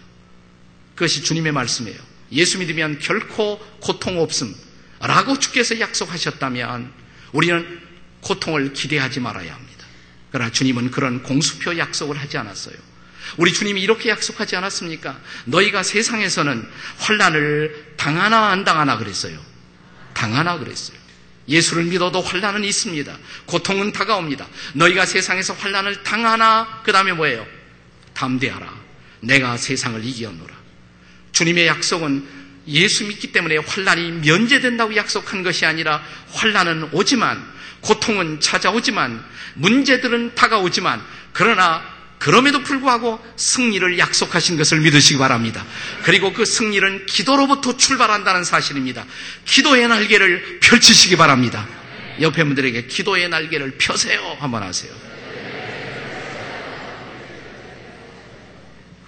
그것이 주님의 말씀이에요. 예수 믿으면 결코 고통 없음. 라고 주께서 약속하셨다면 우리는 고통을 기대하지 말아야 합니다. 그러나 주님은 그런 공수표 약속을 하지 않았어요. 우리 주님이 이렇게 약속하지 않았습니까? 너희가 세상에서는 환란을 당하나 안 당하나 그랬어요. 당하나 그랬어요. 예수를 믿어도 환란은 있습니다. 고통은 다가옵니다. 너희가 세상에서 환란을 당하나 그 다음에 뭐예요? 담대하라. 내가 세상을 이기었노라. 주님의 약속은 예수 믿기 때문에 환란이 면제된다고 약속한 것이 아니라 환란은 오지만 고통은 찾아오지만 문제들은 다가오지만 그러나 그럼에도 불구하고 승리를 약속하신 것을 믿으시기 바랍니다. 그리고 그 승리는 기도로부터 출발한다는 사실입니다. 기도의 날개를 펼치시기 바랍니다. 옆에 분들에게 기도의 날개를 펴세요. 한번 하세요.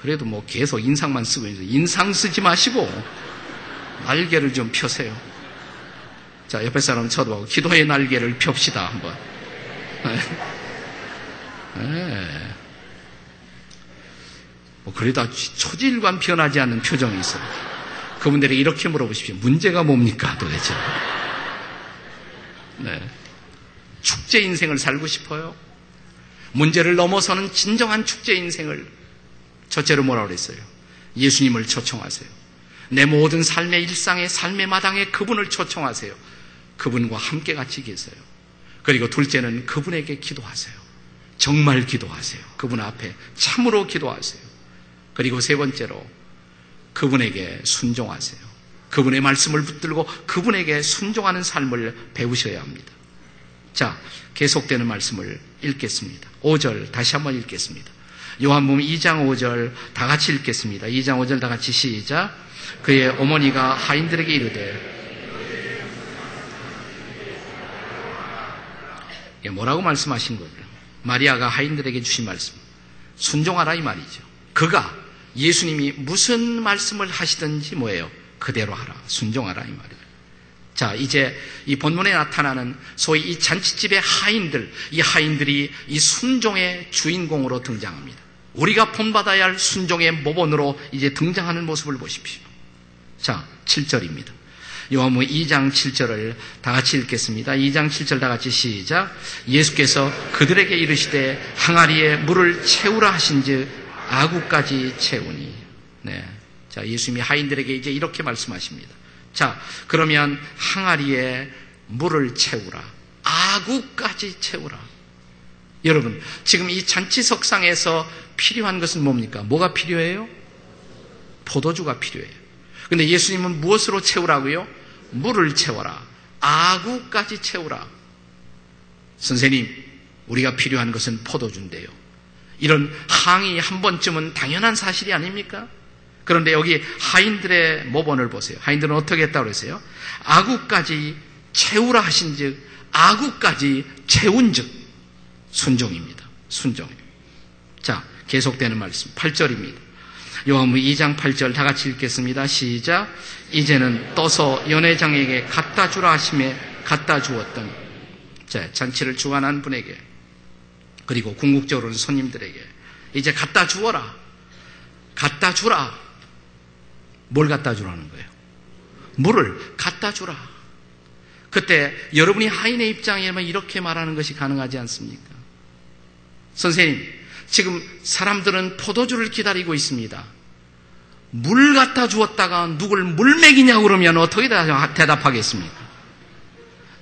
그래도 뭐 계속 인상만 쓰고 있어요. 인상 쓰지 마시고 날개를 좀 펴세요. 자, 옆에 사람 쳐다보고 기도의 날개를 펴시다 한번. 네. 뭐 그래도 초질관 변하지 않는 표정이 있어요. 그분들에게 이렇게 물어보십시오. 문제가 뭡니까 도대체? 네. 축제 인생을 살고 싶어요? 문제를 넘어서는 진정한 축제 인생을 첫째로 뭐라고 그랬어요? 예수님을 초청하세요. 내 모든 삶의 일상의 삶의 마당에 그분을 초청하세요. 그분과 함께 같이 계세요. 그리고 둘째는 그분에게 기도하세요. 정말 기도하세요. 그분 앞에 참으로 기도하세요. 그리고 세 번째로 그분에게 순종하세요. 그분의 말씀을 붙들고 그분에게 순종하는 삶을 배우셔야 합니다. 자, 계속되는 말씀을 읽겠습니다. 5절 다시 한번 읽겠습니다. 요한복음 2장 5절 다 같이 읽겠습니다. 2장 5절 다 같이 시작. 그의 어머니가 하인들에게 이르되 뭐라고 말씀하신 거예요? 마리아가 하인들에게 주신 말씀. 순종하라 이 말이죠. 그가 예수님이 무슨 말씀을 하시든지 뭐예요? 그대로 하라. 순종하라 이 말이에요. 자, 이제 이 본문에 나타나는 소위 이 잔치집의 하인들, 이 하인들이 이 순종의 주인공으로 등장합니다. 우리가 본받아야 할 순종의 모본으로 이제 등장하는 모습을 보십시오. 자, 7절입니다. 요한복음 2장 7절을 다 같이 읽겠습니다. 2장 7절 다 같이 시작. 예수께서 그들에게 이르시되 항아리에 물을 채우라 하신즉 아구까지 채우니. 네. 자, 예수님이 하인들에게 이제 이렇게 말씀하십니다. 자, 그러면 항아리에 물을 채우라. 아구까지 채우라. 여러분, 지금 이 잔치석상에서 필요한 것은 뭡니까? 뭐가 필요해요? 포도주가 필요해요. 근데 예수님은 무엇으로 채우라고요? 물을 채워라. 아구까지 채우라. 선생님, 우리가 필요한 것은 포도주인데요. 이런 항의 한 번쯤은 당연한 사실이 아닙니까? 그런데 여기 하인들의 모본을 보세요. 하인들은 어떻게 했다고 그랬어요? 아구까지 채우라 하신 즉, 아구까지 채운 즉, 순종입니다. 순종이에요. 자, 계속되는 말씀. 8절입니다. 요한무 2장 8절 다 같이 읽겠습니다. 시작. 이제는 떠서 연회장에게 갖다 주라 하심에 갖다 주었더니, 자, 잔치를 주관한 분에게, 그리고 궁극적으로는 손님들에게, 이제 갖다 주어라. 갖다 주라. 뭘 갖다 주라는 거예요? 물을 갖다 주라. 그때 여러분이 하인의 입장이라면 이렇게 말하는 것이 가능하지 않습니까? 선생님, 지금 사람들은 포도주를 기다리고 있습니다. 물 갖다 주었다가 누굴 물 먹이냐고 그러면 어떻게 대답하겠습니까?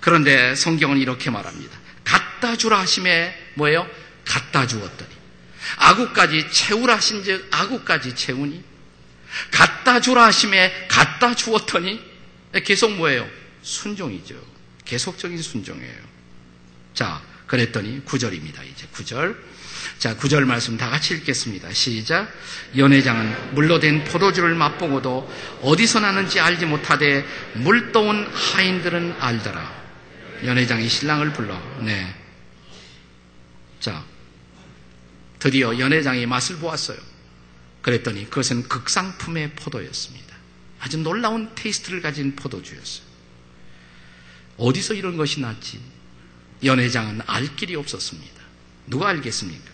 그런데 성경은 이렇게 말합니다. 갖다 주라 하심에 뭐예요? 갖다 주었더니. 아구까지 채우라 하신 즉 아구까지 채우니. 갖다 주라 하심에 갖다 주었더니 계속 뭐예요? 순종이죠. 계속적인 순종이에요. 자, 그랬더니 구절입니다 이제 구절 자, 구절 말씀 다 같이 읽겠습니다. 시작. 연회장은 물로 된 포도주를 맛보고도 어디서 나는지 알지 못하되 물떠온 하인들은 알더라. 연회장이 신랑을 불러. 네. 자, 드디어 연회장이 맛을 보았어요. 그랬더니 그것은 극상품의 포도였습니다. 아주 놀라운 테이스트를 가진 포도주였어요. 어디서 이런 것이 났지? 연회장은 알 길이 없었습니다. 누가 알겠습니까?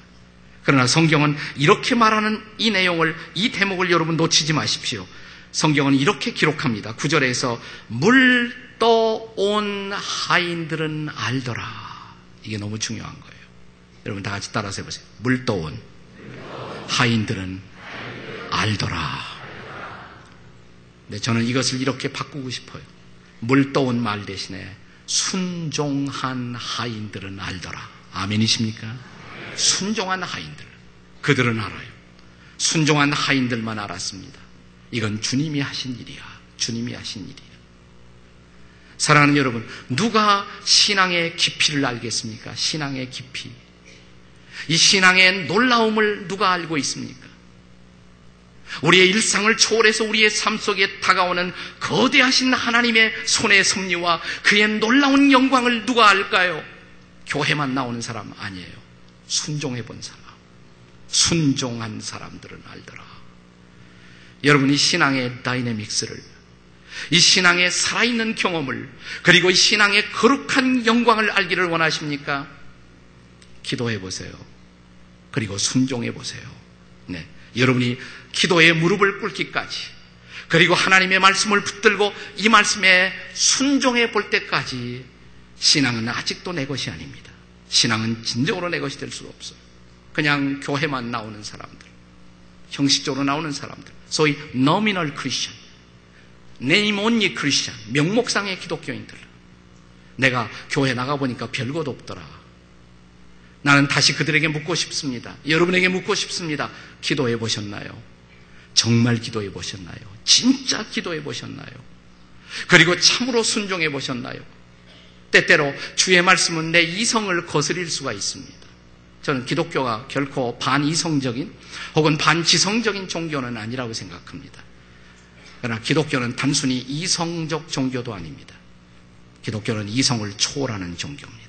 그러나 성경은 이렇게 말하는 이 내용을, 이 대목을 여러분 놓치지 마십시오. 성경은 이렇게 기록합니다. 구절에서 물 떠온 하인들은 알더라. 이게 너무 중요한 거예요. 여러분 다 같이 따라서 해보세요. 물 떠온 하인들은 알더라. 네, 저는 이것을 이렇게 바꾸고 싶어요. 물 떠온 말 대신에 순종한 하인들은 알더라. 아멘이십니까? 순종한 하인들. 그들은 알아요. 순종한 하인들만 알았습니다. 이건 주님이 하신 일이야. 주님이 하신 일이야. 사랑하는 여러분, 누가 신앙의 깊이를 알겠습니까? 신앙의 깊이. 이 신앙의 놀라움을 누가 알고 있습니까? 우리의 일상을 초월해서 우리의 삶 속에 다가오는 거대하신 하나님의 손의 섭리와 그의 놀라운 영광을 누가 알까요? 교회만 나오는 사람 아니에요. 순종해 본 사람. 순종한 사람들은 알더라. 여러분 이 신앙의 다이내믹스를 이 신앙의 살아있는 경험을 그리고 이 신앙의 거룩한 영광을 알기를 원하십니까? 기도해 보세요. 그리고 순종해 보세요. 네. 여러분이 기도에 무릎을 꿇기까지 그리고 하나님의 말씀을 붙들고 이 말씀에 순종해 볼 때까지 신앙은 아직도 내 것이 아닙니다. 신앙은 진정으로 내 것이 될수 없어요. 그냥 교회만 나오는 사람들, 형식적으로 나오는 사람들, 소위 nominal Christian, name only Christian, 명목상의 기독교인들. 내가 교회 나가보니까 별것 없더라. 나는 다시 그들에게 묻고 싶습니다. 여러분에게 묻고 싶습니다. 기도해 보셨나요? 정말 기도해 보셨나요? 진짜 기도해 보셨나요? 그리고 참으로 순종해 보셨나요? 때때로 주의 말씀은 내 이성을 거스릴 수가 있습니다. 저는 기독교가 결코 반이성적인 혹은 반지성적인 종교는 아니라고 생각합니다. 그러나 기독교는 단순히 이성적 종교도 아닙니다. 기독교는 이성을 초월하는 종교입니다.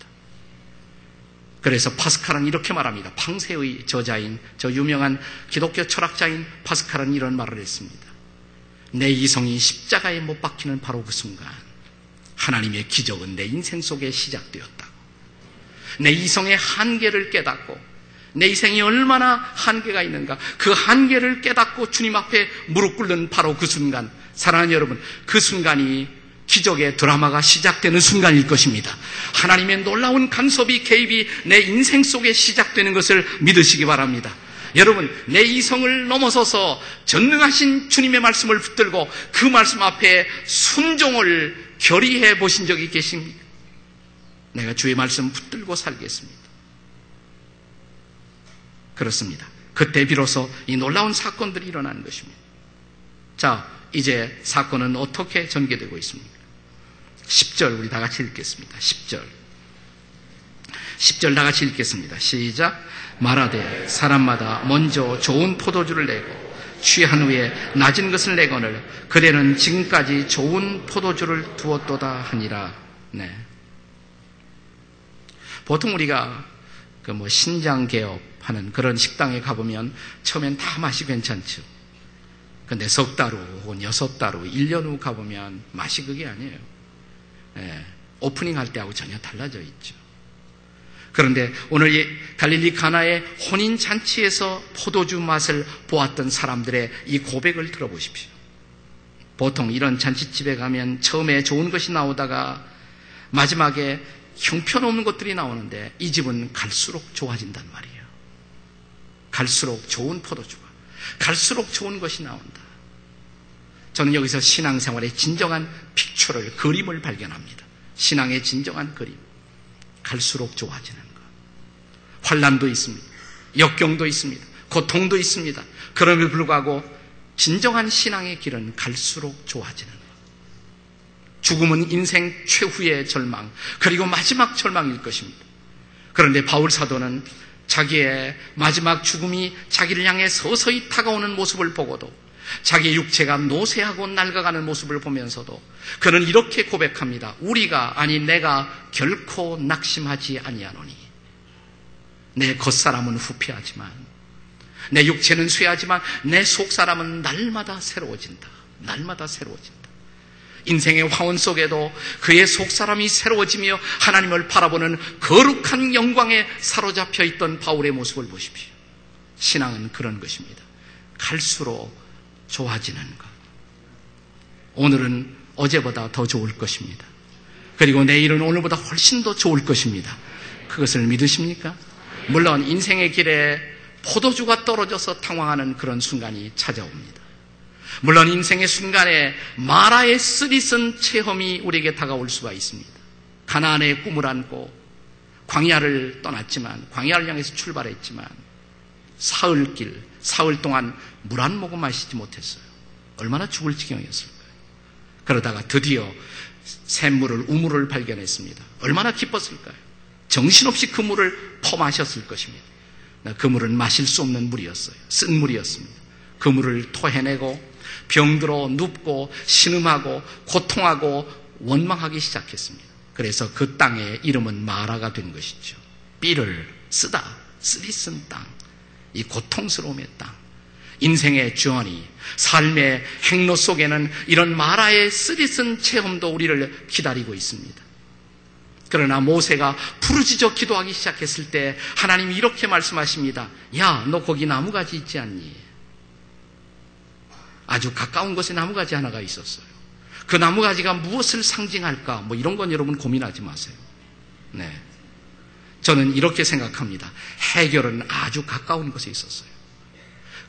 그래서 파스칼은 이렇게 말합니다. 팡세의 저자인 저 유명한 기독교 철학자인 파스칼은 이런 말을 했습니다. 내 이성이 십자가에 못 박히는 바로 그 순간 하나님의 기적은 내 인생 속에 시작되었다고. 내 이성의 한계를 깨닫고 내 인생이 얼마나 한계가 있는가 그 한계를 깨닫고 주님 앞에 무릎 꿇는 바로 그 순간 사랑하는 여러분 그 순간이 기적의 드라마가 시작되는 순간일 것입니다. 하나님의 놀라운 간섭이 개입이 내 인생 속에 시작되는 것을 믿으시기 바랍니다. 여러분, 내 이성을 넘어서서 전능하신 주님의 말씀을 붙들고 그 말씀 앞에 순종을 결의해 보신 적이 계십니까? 내가 주의 말씀 붙들고 살겠습니다. 그렇습니다. 그때 비로소 이 놀라운 사건들이 일어나는 것입니다. 자, 이제 사건은 어떻게 전개되고 있습니까? 10절 우리 다 같이 읽겠습니다. 10절. 10절 다 같이 읽겠습니다. 시작. 말하되 사람마다 먼저 좋은 포도주를 내고 취한 후에 낮은 것을 내거늘 그대는 지금까지 좋은 포도주를 두었도다 하니라. 네. 보통 우리가 그 뭐 신장 개업 하는 그런 식당에 가보면 처음엔 다 맛이 괜찮죠. 근데 석 달 후 혹은 여섯 달 후, 1년 후 가보면 맛이 그게 아니에요. 예, 오프닝 할 때하고 전혀 달라져 있죠. 그런데 오늘 이 갈릴리 가나의 혼인 잔치에서 포도주 맛을 보았던 사람들의 이 고백을 들어보십시오. 보통 이런 잔치집에 가면 처음에 좋은 것이 나오다가 마지막에 형편없는 것들이 나오는데 이 집은 갈수록 좋아진단 말이에요. 갈수록 좋은 포도주가, 갈수록 좋은 것이 나온다. 저는 여기서 신앙생활의 진정한 픽처를, 그림을 발견합니다. 신앙의 진정한 그림. 갈수록 좋아지는 것. 환란도 있습니다. 역경도 있습니다. 고통도 있습니다. 그럼에도 불구하고 진정한 신앙의 길은 갈수록 좋아지는 것. 죽음은 인생 최후의 절망, 그리고 마지막 절망일 것입니다. 그런데 바울 사도는 자기의 마지막 죽음이 자기를 향해 서서히 다가오는 모습을 보고도 자기 육체가 노쇠하고 낡아가는 모습을 보면서도 그는 이렇게 고백합니다. 우리가 아니 내가 결코 낙심하지 아니하노니 내 겉사람은 후피하지만 내 육체는 쇠하지만 내 속사람은 날마다 새로워진다. 날마다 새로워진다. 인생의 화원 속에도 그의 속사람이 새로워지며 하나님을 바라보는 거룩한 영광에 사로잡혀 있던 바울의 모습을 보십시오. 신앙은 그런 것입니다. 갈수록 좋아지는 것. 오늘은 어제보다 더 좋을 것입니다. 그리고 내일은 오늘보다 훨씬 더 좋을 것입니다. 그것을 믿으십니까? 물론 인생의 길에 포도주가 떨어져서 당황하는 그런 순간이 찾아옵니다. 물론 인생의 순간에 마라의 쓰리쓴 체험이 우리에게 다가올 수가 있습니다. 가나안의 꿈을 안고 광야를 떠났지만 광야를 향해서 출발했지만 사흘길 사흘 동안 물 한 모금 마시지 못했어요. 얼마나 죽을 지경이었을까요? 그러다가 드디어 샘물을 우물을 발견했습니다. 얼마나 기뻤을까요? 정신없이 그 물을 퍼마셨을 것입니다. 그 물은 마실 수 없는 물이었어요. 쓴 물이었습니다. 그 물을 토해내고 병들어 눕고 신음하고 고통하고 원망하기 시작했습니다. 그래서 그 땅의 이름은 마라가 된 것이죠. 삐를 쓰다, 쓰리 쓴 땅. 이 고통스러움의 땅, 인생의 주원이, 삶의 행로 속에는 이런 마라의 쓰리쓴 체험도 우리를 기다리고 있습니다. 그러나 모세가 부르짖어 기도하기 시작했을 때 하나님이 이렇게 말씀하십니다. 야, 너 거기 나무가지 있지 않니? 아주 가까운 곳에 나무가지 하나가 있었어요. 그 나무가지가 무엇을 상징할까? 뭐 이런 건 여러분 고민하지 마세요. 네. 저는 이렇게 생각합니다. 해결은 아주 가까운 곳에 있었어요.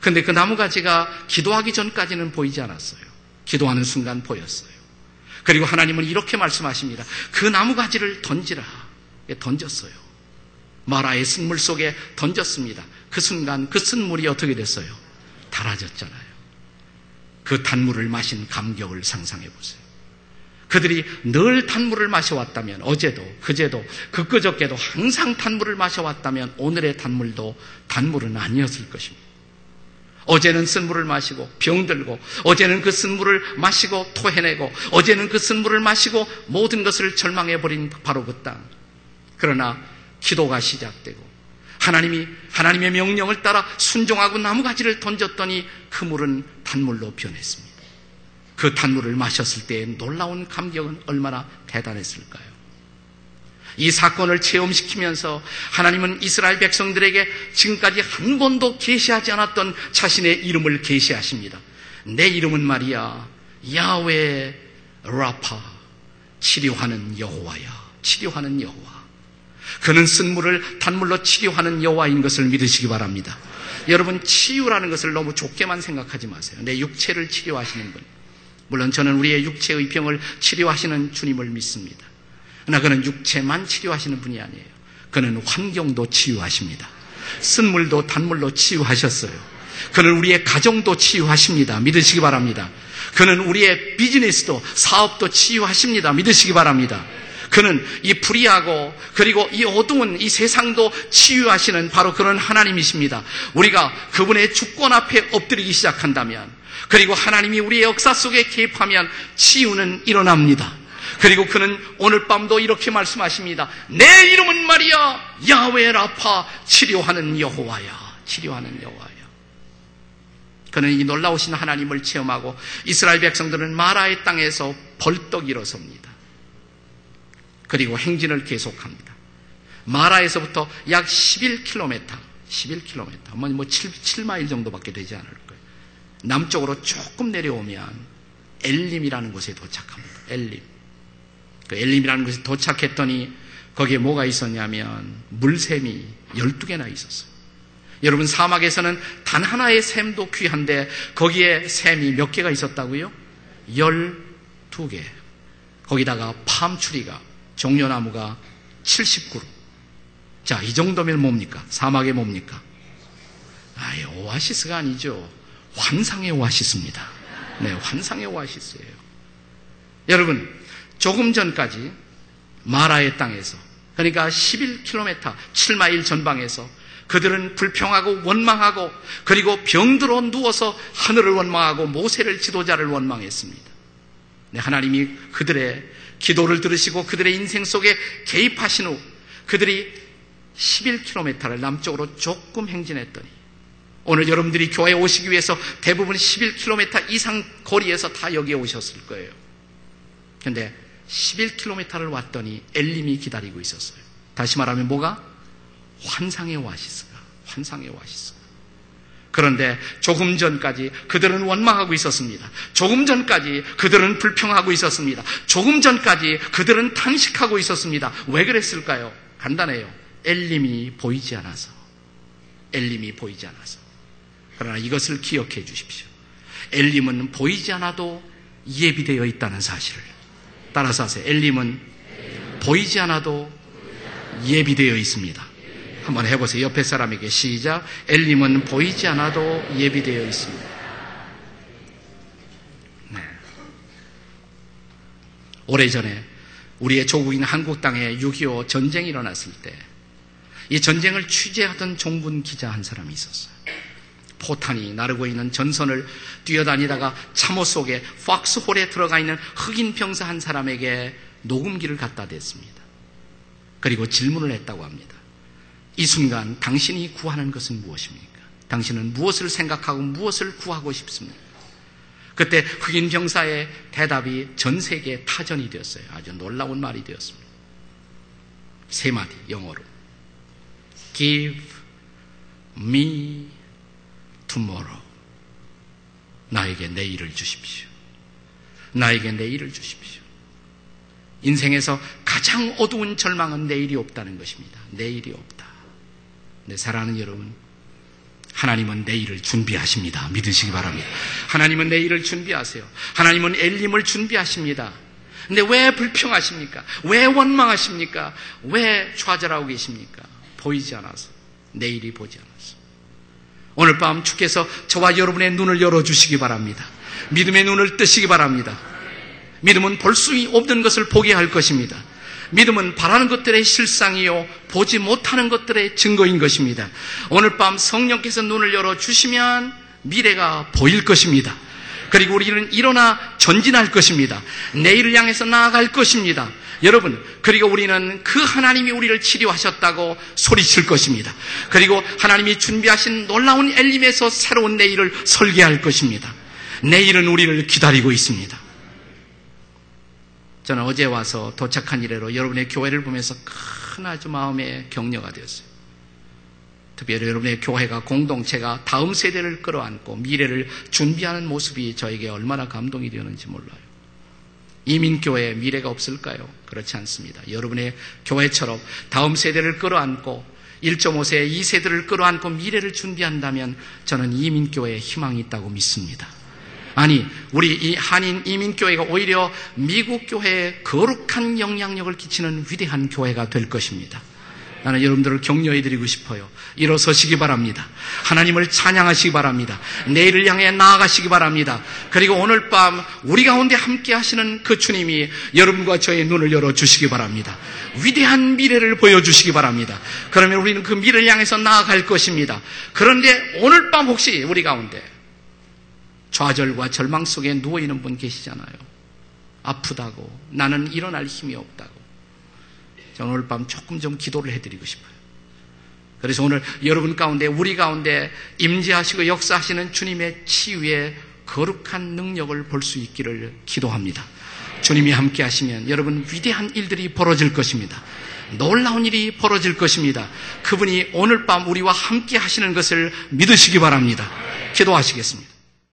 근데 그 나무가지가 기도하기 전까지는 보이지 않았어요. 기도하는 순간 보였어요. 그리고 하나님은 이렇게 말씀하십니다. 그 나무가지를 던지라. 던졌어요. 마라의 쓴물 속에 던졌습니다. 그 순간 그 쓴물이 어떻게 됐어요? 달아졌잖아요. 그 단물을 마신 감격을 상상해 보세요. 그들이 늘 단물을 마셔왔다면 어제도 그제도 그끄저께도 항상 단물을 마셔왔다면 오늘의 단물도 단물은 아니었을 것입니다. 어제는 쓴물을 마시고 병들고 어제는 그 쓴물을 마시고 토해내고 어제는 그 쓴물을 마시고 모든 것을 절망해버린 바로 그 땅. 그러나 기도가 시작되고 하나님이 하나님의 명령을 따라 순종하고 나무가지를 던졌더니 그 물은 단물로 변했습니다. 그 단물을 마셨을 때의 놀라운 감격은 얼마나 대단했을까요? 이 사건을 체험시키면서 하나님은 이스라엘 백성들에게 지금까지 한 번도 계시하지 않았던 자신의 이름을 계시하십니다. 내 이름은 말이야 야외 라파 치료하는 여호와야 치료하는 여호와. 그는 쓴물을 단물로 치료하는 여호와인 것을 믿으시기 바랍니다. 여러분 치유라는 것을 너무 좁게만 생각하지 마세요. 내 육체를 치료하시는 분. 물론 저는 우리의 육체의 병을 치료하시는 주님을 믿습니다. 그러나 그는 육체만 치료하시는 분이 아니에요. 그는 환경도 치유하십니다. 쓴물도 단물로 치유하셨어요. 그는 우리의 가정도 치유하십니다. 믿으시기 바랍니다. 그는 우리의 비즈니스도 사업도 치유하십니다. 믿으시기 바랍니다. 그는 이 불의하고 그리고 이 어두운 이 세상도 치유하시는 바로 그런 하나님이십니다. 우리가 그분의 주권 앞에 엎드리기 시작한다면 그리고 하나님이 우리의 역사 속에 개입하면 치유는 일어납니다. 그리고 그는 오늘 밤도 이렇게 말씀하십니다. 내 이름은 말이야 야외 라파 치료하는 여호와야. 치료하는 여호와야. 그는 이 놀라우신 하나님을 체험하고 이스라엘 백성들은 마라의 땅에서 벌떡 일어섭니다. 그리고 행진을 계속합니다. 마라에서부터 약 11km, 11km, 뭐 7, 7마일 정도밖에 되지 않을 거예요. 남쪽으로 조금 내려오면 엘림이라는 곳에 도착합니다. 엘림. 그 엘림이라는 곳에 도착했더니 거기에 뭐가 있었냐면 물샘이 12개나 있었어요. 여러분 사막에서는 단 하나의 샘도 귀한데 거기에 샘이 몇 개가 있었다고요? 12개. 거기다가 팜추리가 종려나무가 70그루. 자, 이 정도면 뭡니까? 사막에 뭡니까? 아예 오아시스가 아니죠. 환상의 오아시스입니다. 네, 환상의 오아시스예요. 여러분, 조금 전까지 마라의 땅에서 그러니까 11km, 7마일 전방에서 그들은 불평하고 원망하고 그리고 병들어 누워서 하늘을 원망하고 모세를 지도자를 원망했습니다. 네, 하나님이 그들의 기도를 들으시고 그들의 인생 속에 개입하신 후 그들이 11km를 남쪽으로 조금 행진했더니 오늘 여러분들이 교회에 오시기 위해서 대부분 11km 이상 거리에서 다 여기에 오셨을 거예요. 그런데 11km를 왔더니 엘림이 기다리고 있었어요. 다시 말하면 뭐가? 환상의 오아시스가, 환상의 오아시스. 그런데 조금 전까지 그들은 원망하고 있었습니다. 조금 전까지 그들은 불평하고 있었습니다. 조금 전까지 그들은 탄식하고 있었습니다. 왜 그랬을까요? 간단해요. 엘림이 보이지 않아서. 엘림이 보이지 않아서. 그러나 이것을 기억해 주십시오. 엘림은 보이지 않아도 예비되어 있다는 사실을. 따라서 하세요. 엘림은 보이지 않아도 예비되어 있습니다. 한번 해보세요. 옆에 사람에게 시작. 엘림은 보이지 않아도 예비되어 있습니다. 네. 오래전에 우리의 조국인 한국 땅에 6.25 전쟁이 일어났을 때 이 전쟁을 취재하던 종군 기자 한 사람이 있었어요. 포탄이 나르고 있는 전선을 뛰어다니다가 참호 속에 팍스홀에 들어가 있는 흑인 병사 한 사람에게 녹음기를 갖다 댔습니다. 그리고 질문을 했다고 합니다. 이 순간 당신이 구하는 것은 무엇입니까? 당신은 무엇을 생각하고 무엇을 구하고 싶습니까? 그때 흑인 병사의 대답이 전 세계에 타전이 되었어요. 아주 놀라운 말이 되었습니다. 세 마디 영어로. Give me tomorrow. 나에게 내일을 주십시오. 나에게 내일을 주십시오. 인생에서 가장 어두운 절망은 내일이 없다는 것입니다. 내일이 없다. 네, 사랑하는 여러분, 하나님은 내일을 준비하십니다. 믿으시기 바랍니다. 하나님은 내일을 준비하세요. 하나님은 엘림을 준비하십니다. 근데 왜 불평하십니까? 왜 원망하십니까? 왜 좌절하고 계십니까? 보이지 않아서. 내일이 보지 않아서. 오늘 밤 주께서 저와 여러분의 눈을 열어주시기 바랍니다. 믿음의 눈을 뜨시기 바랍니다. 믿음은 볼 수 없는 것을 보게 할 것입니다. 믿음은 바라는 것들의 실상이요 보지 못하는 것들의 증거인 것입니다. 오늘 밤 성령께서 눈을 열어 주시면 미래가 보일 것입니다. 그리고 우리는 일어나 전진할 것입니다. 내일을 향해서 나아갈 것입니다. 여러분, 그리고 우리는 그 하나님이 우리를 치료하셨다고 소리칠 것입니다. 그리고 하나님이 준비하신 놀라운 엘림에서 새로운 내일을 설계할 것입니다. 내일은 우리를 기다리고 있습니다. 저는 어제 와서 도착한 이래로 여러분의 교회를 보면서 큰 아주 마음의 격려가 되었어요. 특별히 여러분의 교회가 공동체가 다음 세대를 끌어안고 미래를 준비하는 모습이 저에게 얼마나 감동이 되었는지 몰라요. 이민교회에 미래가 없을까요? 그렇지 않습니다. 여러분의 교회처럼 다음 세대를 끌어안고 1.5세, 2세대를 끌어안고 미래를 준비한다면 저는 이민교회에 희망이 있다고 믿습니다. 아니, 우리 이 한인 이민교회가 오히려 미국 교회에 거룩한 영향력을 끼치는 위대한 교회가 될 것입니다. 나는 여러분들을 격려해 드리고 싶어요. 일어서시기 바랍니다. 하나님을 찬양하시기 바랍니다. 내일을 향해 나아가시기 바랍니다. 그리고 오늘 밤 우리 가운데 함께 하시는 그 주님이 여러분과 저의 눈을 열어 주시기 바랍니다. 위대한 미래를 보여주시기 바랍니다. 그러면 우리는 그 미래를 향해서 나아갈 것입니다. 그런데 오늘 밤 혹시 우리 가운데 좌절과 절망 속에 누워있는 분 계시잖아요. 아프다고. 나는 일어날 힘이 없다고. 저는 오늘 밤 조금 좀 기도를 해드리고 싶어요. 그래서 오늘 여러분 가운데, 우리 가운데 임재하시고 역사하시는 주님의 치유의 거룩한 능력을 볼 수 있기를 기도합니다. 주님이 함께 하시면 여러분 위대한 일들이 벌어질 것입니다. 놀라운 일이 벌어질 것입니다. 그분이 오늘 밤 우리와 함께 하시는 것을 믿으시기 바랍니다. 기도하시겠습니다.